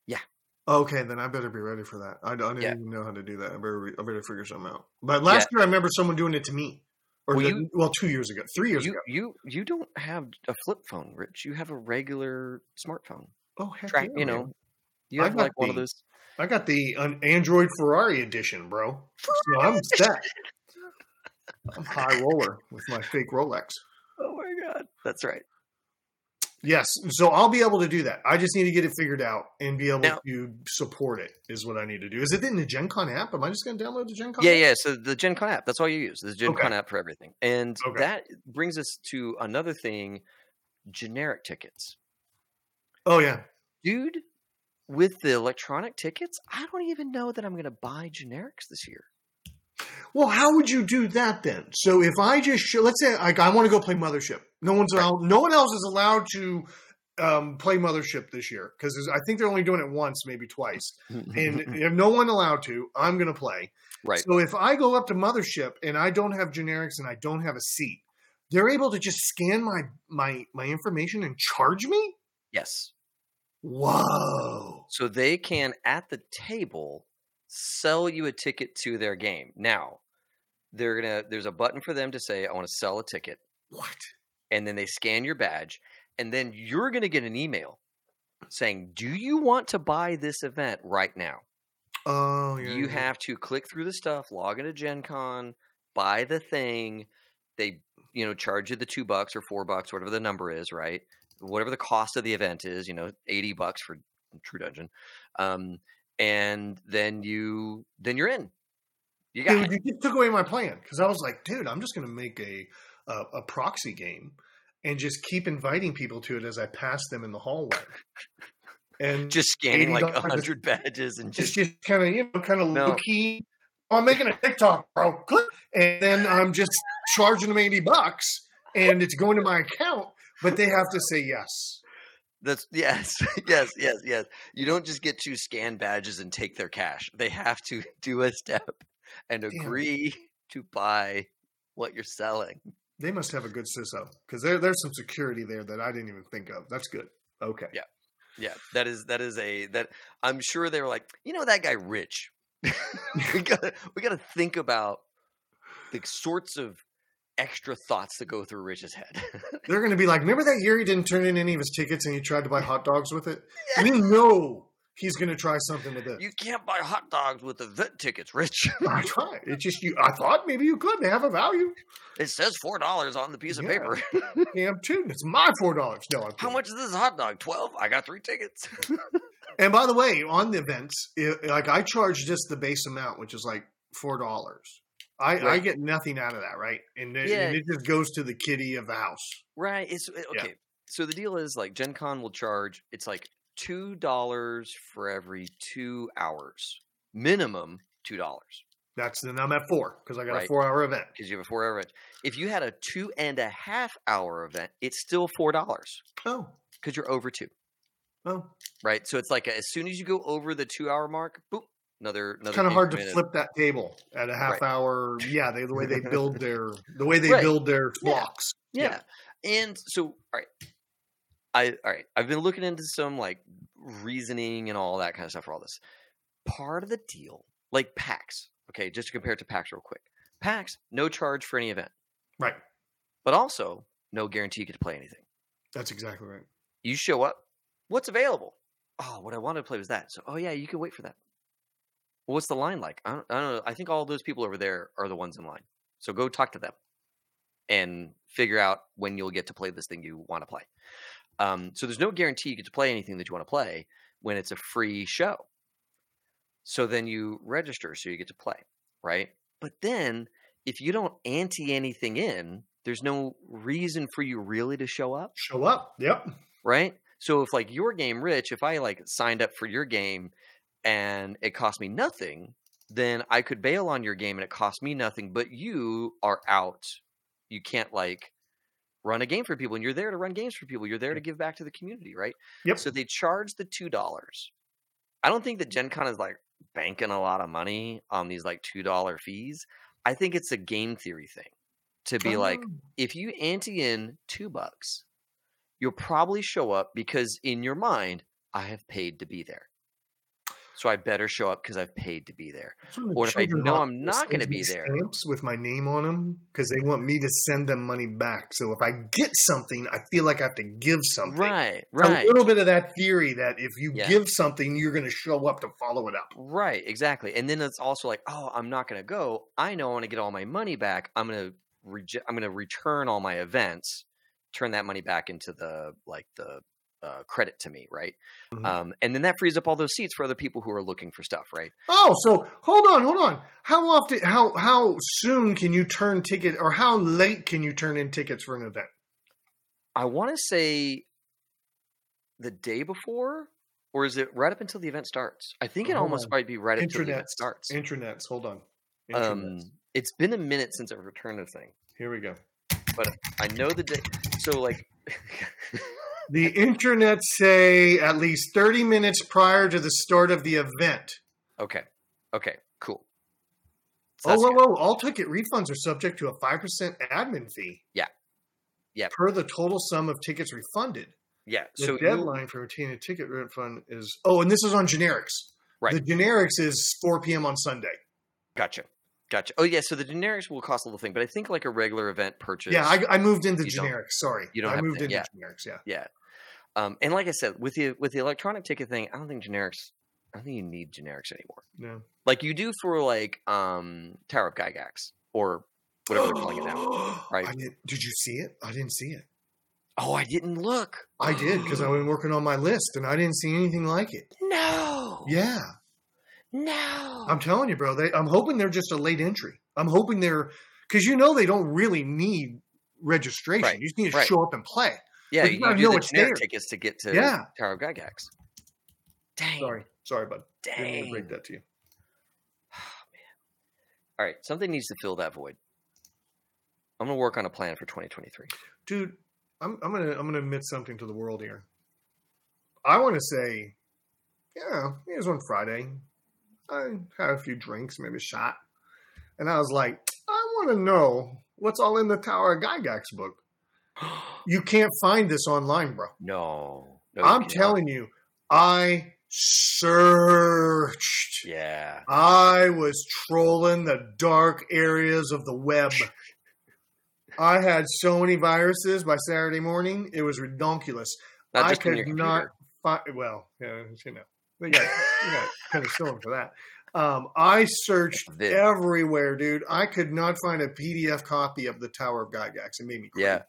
Yeah. Okay, then I better be ready for that. I don't Yeah. even know how to do that. I better, I better figure something out. But last year, I remember someone doing it to me, or Well, the- you- well, two years ago, three years You ago. you you don't have a flip phone, Rich. You have a regular smartphone. Oh, heck Track, yeah, you man. know, you have got like one of the- those. I got the an Android Ferrari edition, bro. So I'm set. I'm high roller with my fake Rolex. Oh my god, that's right. Yes, so I'll be able to do that. I just need to get it figured out and be able Now- to support it. Is what I need to do. Is it in the Gen Con app? Am I just going to download the Gen Con? Yeah, app? yeah. So the Gen Con app, that's all you use. The Gen Okay. Con app for everything. And Okay. that brings us to another thing generic tickets. Oh yeah. Dude, with the electronic tickets, I don't even know that I'm going to buy generics this year. Well, how would you do that then? So if I just show, let's say like I want to go play Mothership. No one's allowed, no one else is allowed to um, play Mothership this year because I think they're only doing it once, maybe twice. And if no one allowed to, I'm going to play. right. So if I go up to Mothership and I don't have generics and I don't have a seat, they're able to just scan my my my information and charge me. Yes. Whoa! So they can at the table sell you a ticket to their game. Now, they're to there's a button for them to say I want to sell a ticket What? and then they scan your badge and then you're going to get an email saying, "Do you want to buy this event right now?" Oh, yeah. you yeah. have to click through the stuff, log into Gen Con, buy the thing. They, you know, charge you the two bucks or four bucks, whatever the number is, right? whatever the cost of the event is, you know, 80 bucks for True Dungeon. Um, and then you then you're in. You got Dude, it. you just took away my plan because I was like, dude, I'm just going to make a, a a proxy game and just keep inviting people to it as I pass them in the hallway. And just scanning like $80 hundred badges and just just kind of you know kind of No. low key. "Oh, I'm making a TikTok, bro. Click. And then I'm just charging them eighty bucks, and it's going to my account, but they have to say yes. that's yes, yes, yes, yes. You don't just get to scan badges and take their cash. They have to do a step and Damn. agree to buy what you're selling. They must have a good CISO because there, there's some security there that I didn't even think of. That's good. Okay. Yeah. Yeah, that is that is a that I'm sure they were like, you know, that guy Rich. we gotta we gotta think about the sorts of extra thoughts that go through Rich's head. They're going to be like, remember that year he didn't turn in any of his tickets and he tried to buy hot dogs with it? We know he's going to try something with this. you can't buy hot dogs with event tickets, Rich. I tried. It just you. I thought maybe you could. They have a value. it says four dollars on the piece of Yeah. paper. Damn tune. It's my four dollars. No, I'm How much is this hot dog? Twelve. I got three tickets. And by the way, on the events, it, like I charge just the base amount, which is like four dollars. I, I get nothing out of that, right? And it, Yeah. and it just goes to the kitty of the house. right. It's uh, Yeah. okay. So the deal is like Gen Con will charge. It's like two dollars for every two hours, minimum two dollars. That's then I'm at four because I got a four hour event. because you have a four hour event. If you had a two and a half hour event, it's still four dollars Oh, because you're over two, oh, right? So it's like as soon as you go over the two hour mark, boop, another another. it's kind of hard to increment flip that table at a half Right. hour. Yeah, they, the way they build their the way they Right. build their Yeah. blocks. Yeah. and so all right, I all right. I've been looking into some like reasoning and all that kind of stuff for all this. Part of the deal, like PAX, okay, just to compare it to PAX real quick. PAX, no charge for any event, Right. but also no guarantee you get to play anything. That's exactly right. You show up. What's available? Oh, what I wanted to play was that. So, oh yeah, you can wait for that. Well, what's the line like? I don't, I don't know. I think all those people over there are the ones in line. So go talk to them and figure out when you'll get to play this thing you want to play. Um, so there's no guarantee you get to play anything that you want to play when it's a free show. So then you register so you get to play, right? But then if you don't ante anything in, there's no reason for you really to show up Show up. Yep. right? So if like your game, Rich, if I like signed up for your game and it cost me nothing, then I could bail on your game and it cost me nothing, but you are out. You can't like run a game for people and you're there to run games for people. You're there to give back to the community, right? Yep. So they charge the two dollars. I don't think that Gen Con is like banking a lot of money on these like two dollar fees. I think it's a game theory thing to be like, Oh. if you ante in two bucks, you'll probably show up because in your mind, I have paid to be there. So I better show up because I've paid to be there. Or if I know I'm not gonna be there. Stamps with my name on them because they want me to send them money back. So if I get something, I feel like I have to give something. Right, right, A little bit of that theory that if you Yeah. give something, you're going to show up to follow it up. right, exactly. And then it's also like, oh, I'm not going to go. I know I want to get all my money back. I'm going to rege- I'm going to return all my events, turn that money back into the like the uh, credit to me, right? Mhm. Um, and then that frees up all those seats for other people who are looking for stuff, right? Oh, so hold on, hold on. How often, how how soon can you turn ticket, or how late can you turn in tickets for an event? I want to say the day before, or is it right up until the event starts? I think it Hold almost on. might be right up until the event starts. Intranets. Hold on. Um, it's been a minute since I've returned a thing, Here we go. but I know the day. So like, The internet say at least 30 minutes prior to the start of the event. okay, okay, cool. So Oh, whoa, good. whoa. All ticket refunds are subject to a 5% admin fee. Yeah. Yeah. Per the total sum of tickets refunded. Yeah. The So you, deadline for obtaining a ticket refund is, oh, and this is on generics. Right. The generics is 4 p.m. on Sunday. gotcha, gotcha. Oh yeah. So the generics will cost a little thing, but I think like a regular event purchase. Yeah, I, I moved into generics. Sorry. you don't I have moved to- into yeah. generics, yeah. Yeah. Um, and like I said, with the with the electronic ticket thing, I don't think generics. I don't think you need generics anymore. No. like you do for like um Tower of Gygax or whatever they're calling it now. right? Did you see it? I didn't see it. Oh, I didn't look. I did because I've been working on my list and I didn't see anything like it. No. Yeah, No. I'm telling you, bro. They, I'm hoping they're just a late entry. I'm hoping they're because you know they don't really need registration. Right, You just need to right. show up and play. Yeah, you you, know the it's generic there. tickets to get to Yeah. Tower of Gygax. Dang. Sorry, sorry, bud. Didn't Dang. break that to you. Oh, all right, something needs to fill that void. I'm gonna work on a plan for 2023. dude I'm, I'm gonna i'm gonna admit something to the world here i want to say yeah it was on friday i had a few drinks maybe a shot and i was like i want to know what's all in the tower of gygax book you can't find this online bro no, no, i'm telling you i searched Yeah. I was trolling the dark areas of the web. I had so many viruses by Saturday morning, it was redonkulous. Not I could not find. Well, yeah, you know, we got, we got penicillin for that. Um, I searched everywhere, dude. I could not find a PDF copy of the Tower of Gygax. It made me crazy. Yeah.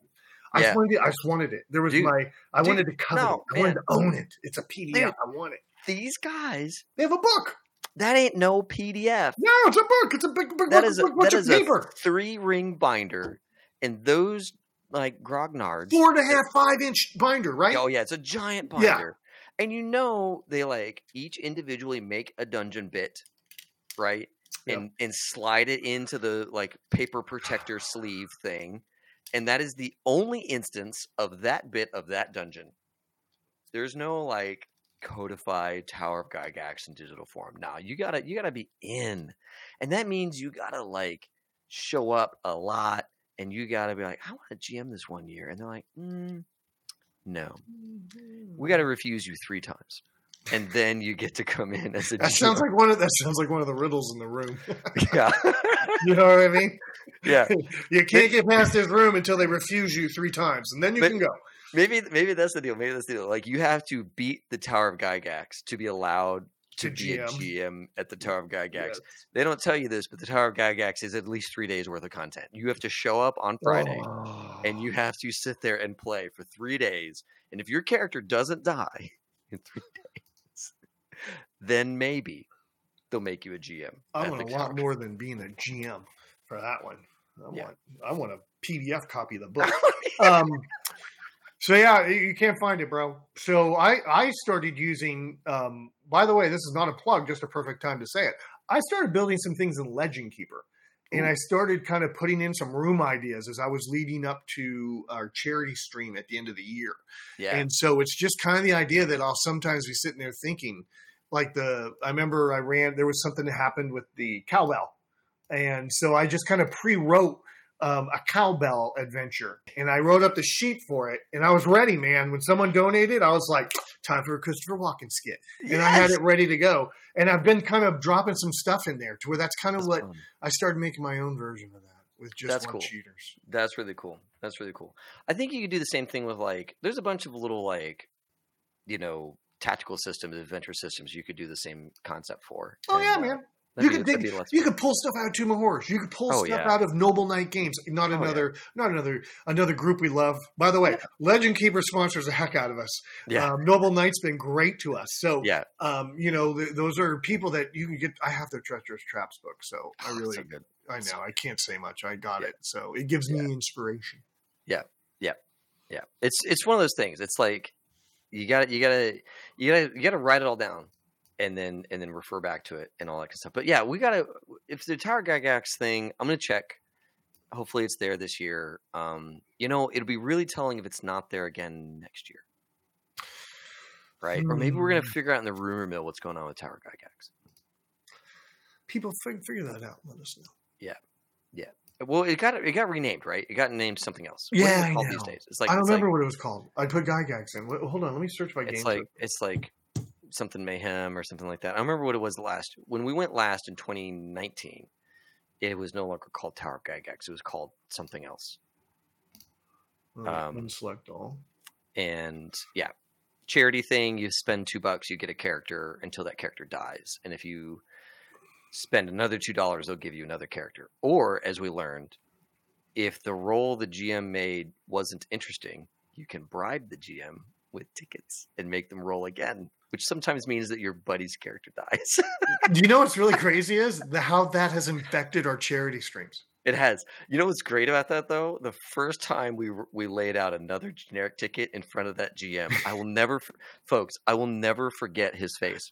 I Yeah. just wanted it. I just wanted it. There was Dude, my. I dude, wanted to cover no, it. I wanted to own it. It's a PDF. Dude. I want it. These guys, They have a book. that ain't no PDF. No, it's a book. It's a big, big That book, is a, book, bunch that of is a paper. three ring binder, and those like grognards. Four and a half, five inch binder, right? Oh yeah, it's a giant binder. Yeah. And you know they like each individually make a dungeon bit, right? Yeah. And and slide it into the like paper protector sleeve thing. And that is the only instance of that bit of that dungeon. There's no like codified Tower of Gygax in digital form. Now you gotta you gotta be in. And that means you gotta like show up a lot and you gotta be like, I want to GM this one year. And they're like, mm, no we got to refuse you three times, and then you get to come in as a. That sounds like one of that sounds like one of the riddles in the room. yeah, you know what I mean? yeah. You can't get past this room until they refuse you three times, and then you But- can go. Maybe maybe that's the deal. Maybe that's the deal. Like you have to beat the Tower of Gygax to be allowed to, To be a GM. GM at the Tower of Gygax. Yes. They don't tell you this, but the Tower of Gygax is at least three days worth of content. You have to show up on Friday, and you oh. have to sit there and play for three days. And if your character doesn't die in three days, then maybe they'll make you a GM. I want a lot more than being a GM for that one. I Yeah. want I want a PDF copy of the book. um, so yeah, you you can't find it, bro. So I I started using. Um, by the way, this is not a plug, just a perfect time to say it. I started building some things in Legend Keeper, and I started kind of putting in some room ideas as I was leading up to our charity stream at the end of the year. yeah. And so it's just kind of the idea that I'll sometimes be sitting there thinking, like the I remember I ran there was something that happened with the cowbell, and so I just kind of pre-wrote um, a cowbell adventure, and I wrote up the sheet for it, and I was ready, man. When someone donated, I was like, time for a Christopher Walken skit, and I had it ready to go. And I've been kind of dropping some stuff in there to where that's kind of That's what fun. I started making my own version of that with just That's one cool. cheaters. That's really cool. That's really cool. I think you could do the same thing with like. There's a bunch of little like, you know, tactical systems, adventure systems. You could do the same concept for. Oh yeah, And, uh, man. that'd You could dig, be less you could pull stuff out of Tomb of Horrors. You could pull Oh, stuff yeah. out of Noble Knight Games. Not Oh, yeah. another, not another, another group we love. By the way, Legend Keeper sponsors the heck out of us. Yeah. Um, Noble Knight's been great to us. So, yeah. um, you know, th- those are people that you can get. I have their Treacherous Traps book, so I Oh, really, so good. I so know, I can't say much. I got Yeah. it, so it gives Yeah. me inspiration. Yeah, yeah, yeah. It's it's one of those things. It's like you got you got to you got you got to write it all down and then and then refer back to it and all that kind of stuff. But yeah, we got to if the Tower Gygax thing, I'm going to check. Hopefully it's there this year. Um, you know, it'll be really telling if it's not there again next year. Right? Or maybe we're going to Hmm. figure out in the rumor mill what's going on with Tower Gygax. People figure that out. Let us know. Well, it got it got renamed, right? It got named something else. Yeah, it I called these know. days? It's like I don't remember like, what it was called. I put Gygax in. Wait, hold on, let me search my it's game. like it's like something mayhem or something like that. I remember what it was last when we went last in 2019. It was no longer called Tower of Gygax. It was called something else. Right, um, select all. And yeah, charity thing. You spend two bucks, you get a character until that character dies. And if you spend another two dollars, they'll give you another character. Or as we learned, if the role the GM made wasn't interesting, you can bribe the GM with tickets and make them roll again, which sometimes means that your buddy's character dies. Do you know what's really crazy is the, how that has infected our charity streams. it has. You know what's great about that though? The first time we we laid out another generic ticket in front of that GM, I will never, folks, I will never forget his face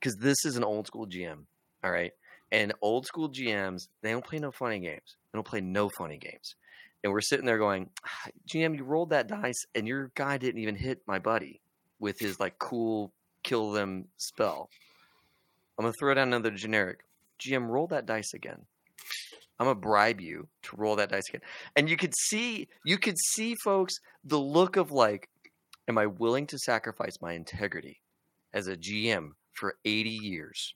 because this is an old school GM. All right, and old school GMs they don't play no funny games. They don't play no funny games. And we're sitting there going, "Ah, GM, you rolled that dice, and your guy didn't even hit my buddy with his like cool kill them spell. I'm gonna throw down another generic. GM, roll that dice again. I'm gonna bribe you to roll that dice again. And you could see, you could see, folks, the look of like, am I willing to sacrifice my integrity as a GM for 80 years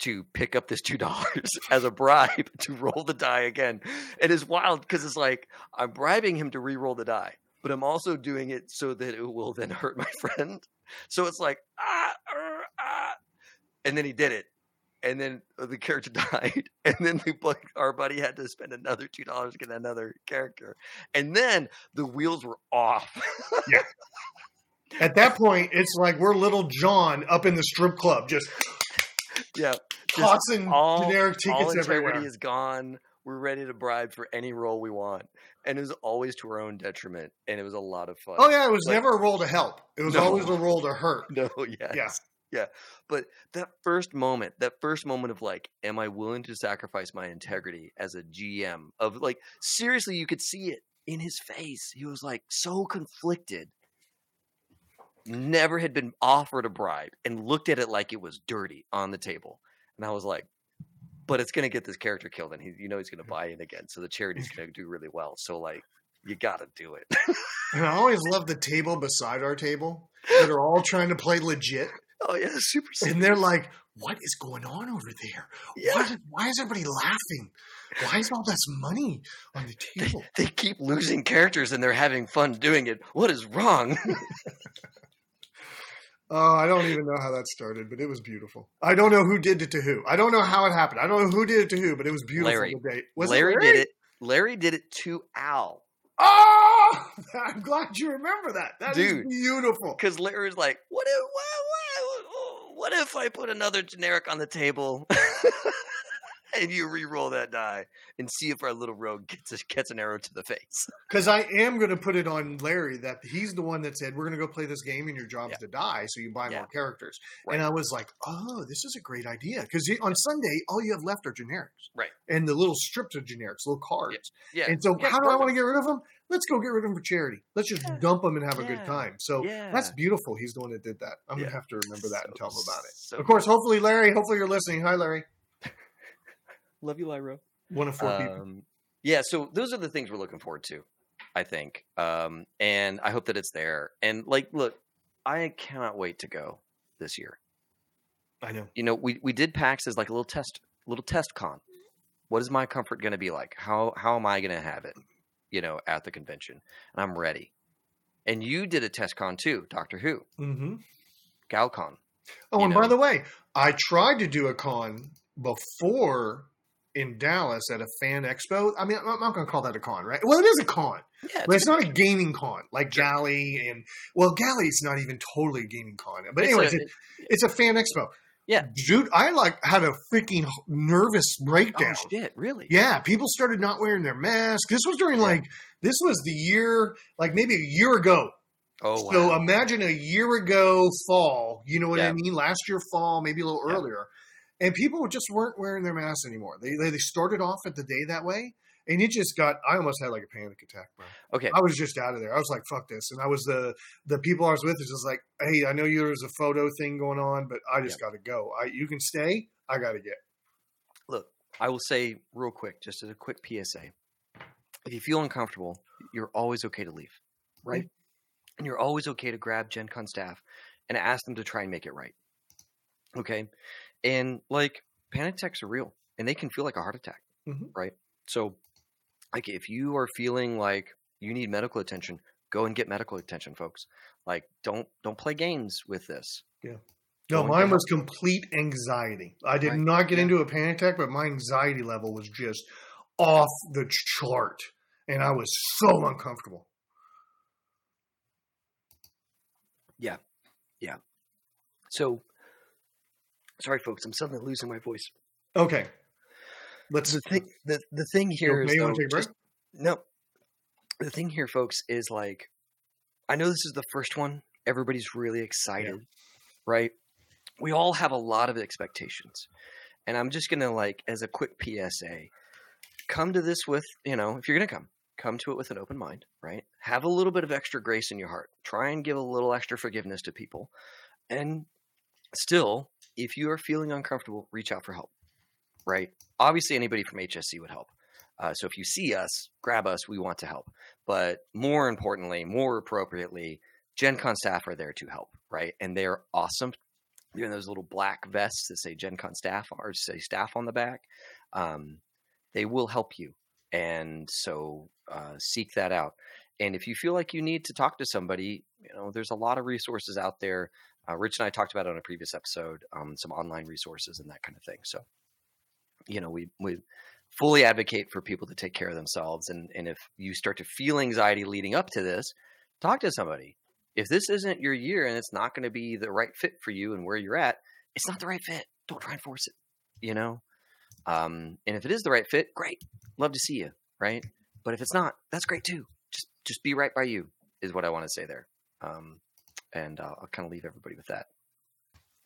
to pick up this two dollars as a bribe to roll the die again? It is wild because it's like I'm bribing him to re-roll the die, but I'm also doing it so that it will then hurt my friend. So it's like ah, er, ah. and then he did it, and then the character died, and then the, our buddy had to spend another two dollars to get another character, and then the wheels were off. At that point, it's like we're Lil Jon up in the strip club, just yeah, tossing all, generic all tickets integrity everywhere. is gone. We're ready to bribe for any role we want, and it was always to our own detriment, and it was a lot of fun. Oh yeah, it was Like- never a role to help. It was No. always a role to hurt. No, yes. Yeah. Yeah. But that first moment, that first moment of like, am I willing to sacrifice my integrity as a GM? Of like, seriously, you could see it in his face. He was like so conflicted. Never had been offered a bribe and looked at it like it was dirty on the table. And I was like, but it's going to get this character killed and he, you know, he's going to buy in again. So the charity's going to do really well. So, like, you got to do it. And I always love the table beside our table that are all trying to play legit, oh, yeah. Super and they're like, "What is going on over there? Yeah. Why, why is everybody laughing? Why is all this money on the table?" they keep losing characters and they're having fun doing it. What is wrong? Oh, I don't even know how that started, but it was beautiful. I don't know who did it to who. I don't know how it happened. I don't know who did it to who, but it was beautiful. Larry. Was Larry, it did it. Larry did it to Al Oh, I'm glad you remember that. That is Dude. beautiful. because Larry's like, "What if? What, what, what if I put another generic on the table?" And you re-roll that die and see if our little rogue gets a, gets an arrow to the face. Because I am going to put it on Larry that he's the one that said we're going to go play this game and your job's Yeah. to die, so you buy Yeah. more characters. Right. And I was like, oh, this is a great idea because on Sunday all you have left are generics, Right. And the little strips of generics, little cards. Yeah. And so, Yeah, how do I want to get rid of them? Let's go get rid of them for charity. Let's just Yeah. dump them and have a good time. So Yeah. that's beautiful. He's the one that did that. I'm Yeah. gonna have to remember that and tell him about it. so of course, hopefully, Larry. Hopefully, you're listening. Hi, Larry. Love you, Lyra. One of four people. Um, yeah, so those are the things we're looking forward to, I think. Um, and I hope that it's there. And like, look, I cannot wait to go this year. I know. You know, we, we did PAX as like a little test, little test con. What is my comfort going to be like? How how am I going to have it? You know, at the convention, and I'm ready. And you did a test con too, Doctor Who, Mm-hmm. GalCon. Oh, and know. by the way, I tried to do a con before in Dallas at a fan expo. I mean, I'm not going to call that a con, right? Well, it is a con, Yeah, but it's not a gaming con like Gally and well, Gally's not even totally a gaming con. But it's anyways, a- it, it's a fan expo. Yeah. dude, I like had a freaking nervous breakdown. oh shit, really? Yeah, people started not wearing their masks. This was during Yeah. like this was the year, like maybe a year ago. Oh wow. So imagine a year ago fall, you know what I mean? Last year fall, maybe a little Yeah. earlier. And people just weren't wearing their masks anymore. They, they they started off at the day that way, and it just got. I almost had like a panic attack, bro. okay. I was just out of there. I was like, "Fuck this!" And I was the the people I was with is just like, "Hey, I know you there's a photo thing going on, but I just got to go. I you can stay. I got to get." Look, I will say real quick, just as a quick PSA. If you feel uncomfortable, you're always okay to leave, right? And you're always okay to grab Gen Con staff and ask them to try and make it right. Okay? And like panic attacks are real and they can feel like a heart attack, mm-hmm. right? So, like, if you are feeling like you need medical attention, go and get medical attention, folks. Like, don't don't play games with this. Yeah. No, go mine was help. complete anxiety. I did right. not get yeah. into a panic attack, but my anxiety level was just off the chart, and I was so uncomfortable. Yeah, yeah. So sorry, folks, I'm suddenly losing my voice. Okay. Let's. The thing, the, the thing here is Okay, you wanna though, take a break? just- no. The thing here, folks, is like, I know this is the first one. Everybody's really excited, right? We all have a lot of expectations, and I'm just gonna like, as a quick PSA, come to this with, you know, if you're gonna come, come to it with an open mind, right? Have a little bit of extra grace in your heart. Try and give a little extra forgiveness to people, and still, if you are feeling uncomfortable, reach out for help, right? Obviously, anybody from HSC would help. Uh, so if you see us, grab us. We want to help. But more importantly, more appropriately, Gen Con staff are there to help, right? And they're awesome. They're in those little black vests that say Gen Con staff or say staff on the back. Um, they will help you. And so uh, seek that out. And if you feel like you need to talk to somebody, you know, there's a lot of resources out there. Uh, Rich and I talked about it on a previous episode, um, some online resources and that kind of thing. So, you know, we we fully advocate for people to take care of themselves. And and if you start to feel anxiety leading up to this, talk to somebody. If this isn't your year and it's not going to be the right fit for you and where you're at, it's not the right fit. Don't try and force it. You know. Um, and if it is the right fit, great. Love to see you. Right. But if it's not, that's great too. Just just be right by you is what I want to say there. Um, and uh, I'll kind of leave everybody with that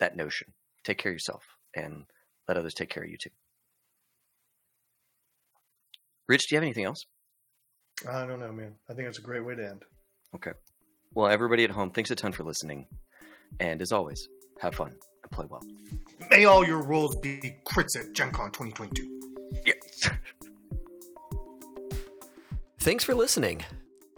that notion. Take care of yourself and let others take care of you too. Rich, do you have anything else? I don't know, man. I think it's a great way to end. Okay. Well, everybody at home, thanks a ton for listening. And as always, have fun and play well. May all your rolls be crits at Gen Con 2022. Thanks for listening.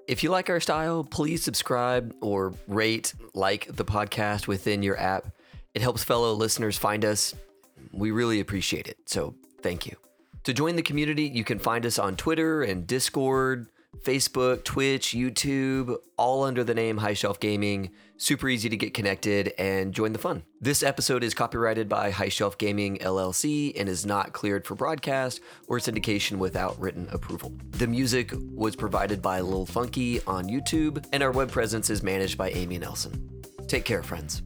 If you like our style, please subscribe or rate, like the podcast within your app. It helps fellow listeners find us. We really appreciate it. So thank you. To join the community, you can find us on Twitter and Discord, Facebook, Twitch, YouTube, all under the name High Shelf Gaming. Super easy to get connected and join the fun. This episode is copyrighted by High Shelf Gaming LLC and is not cleared for broadcast or syndication without written approval. The music was provided by Lil Funky on YouTube, and our web presence is managed by Amy Nelson. Take care, friends.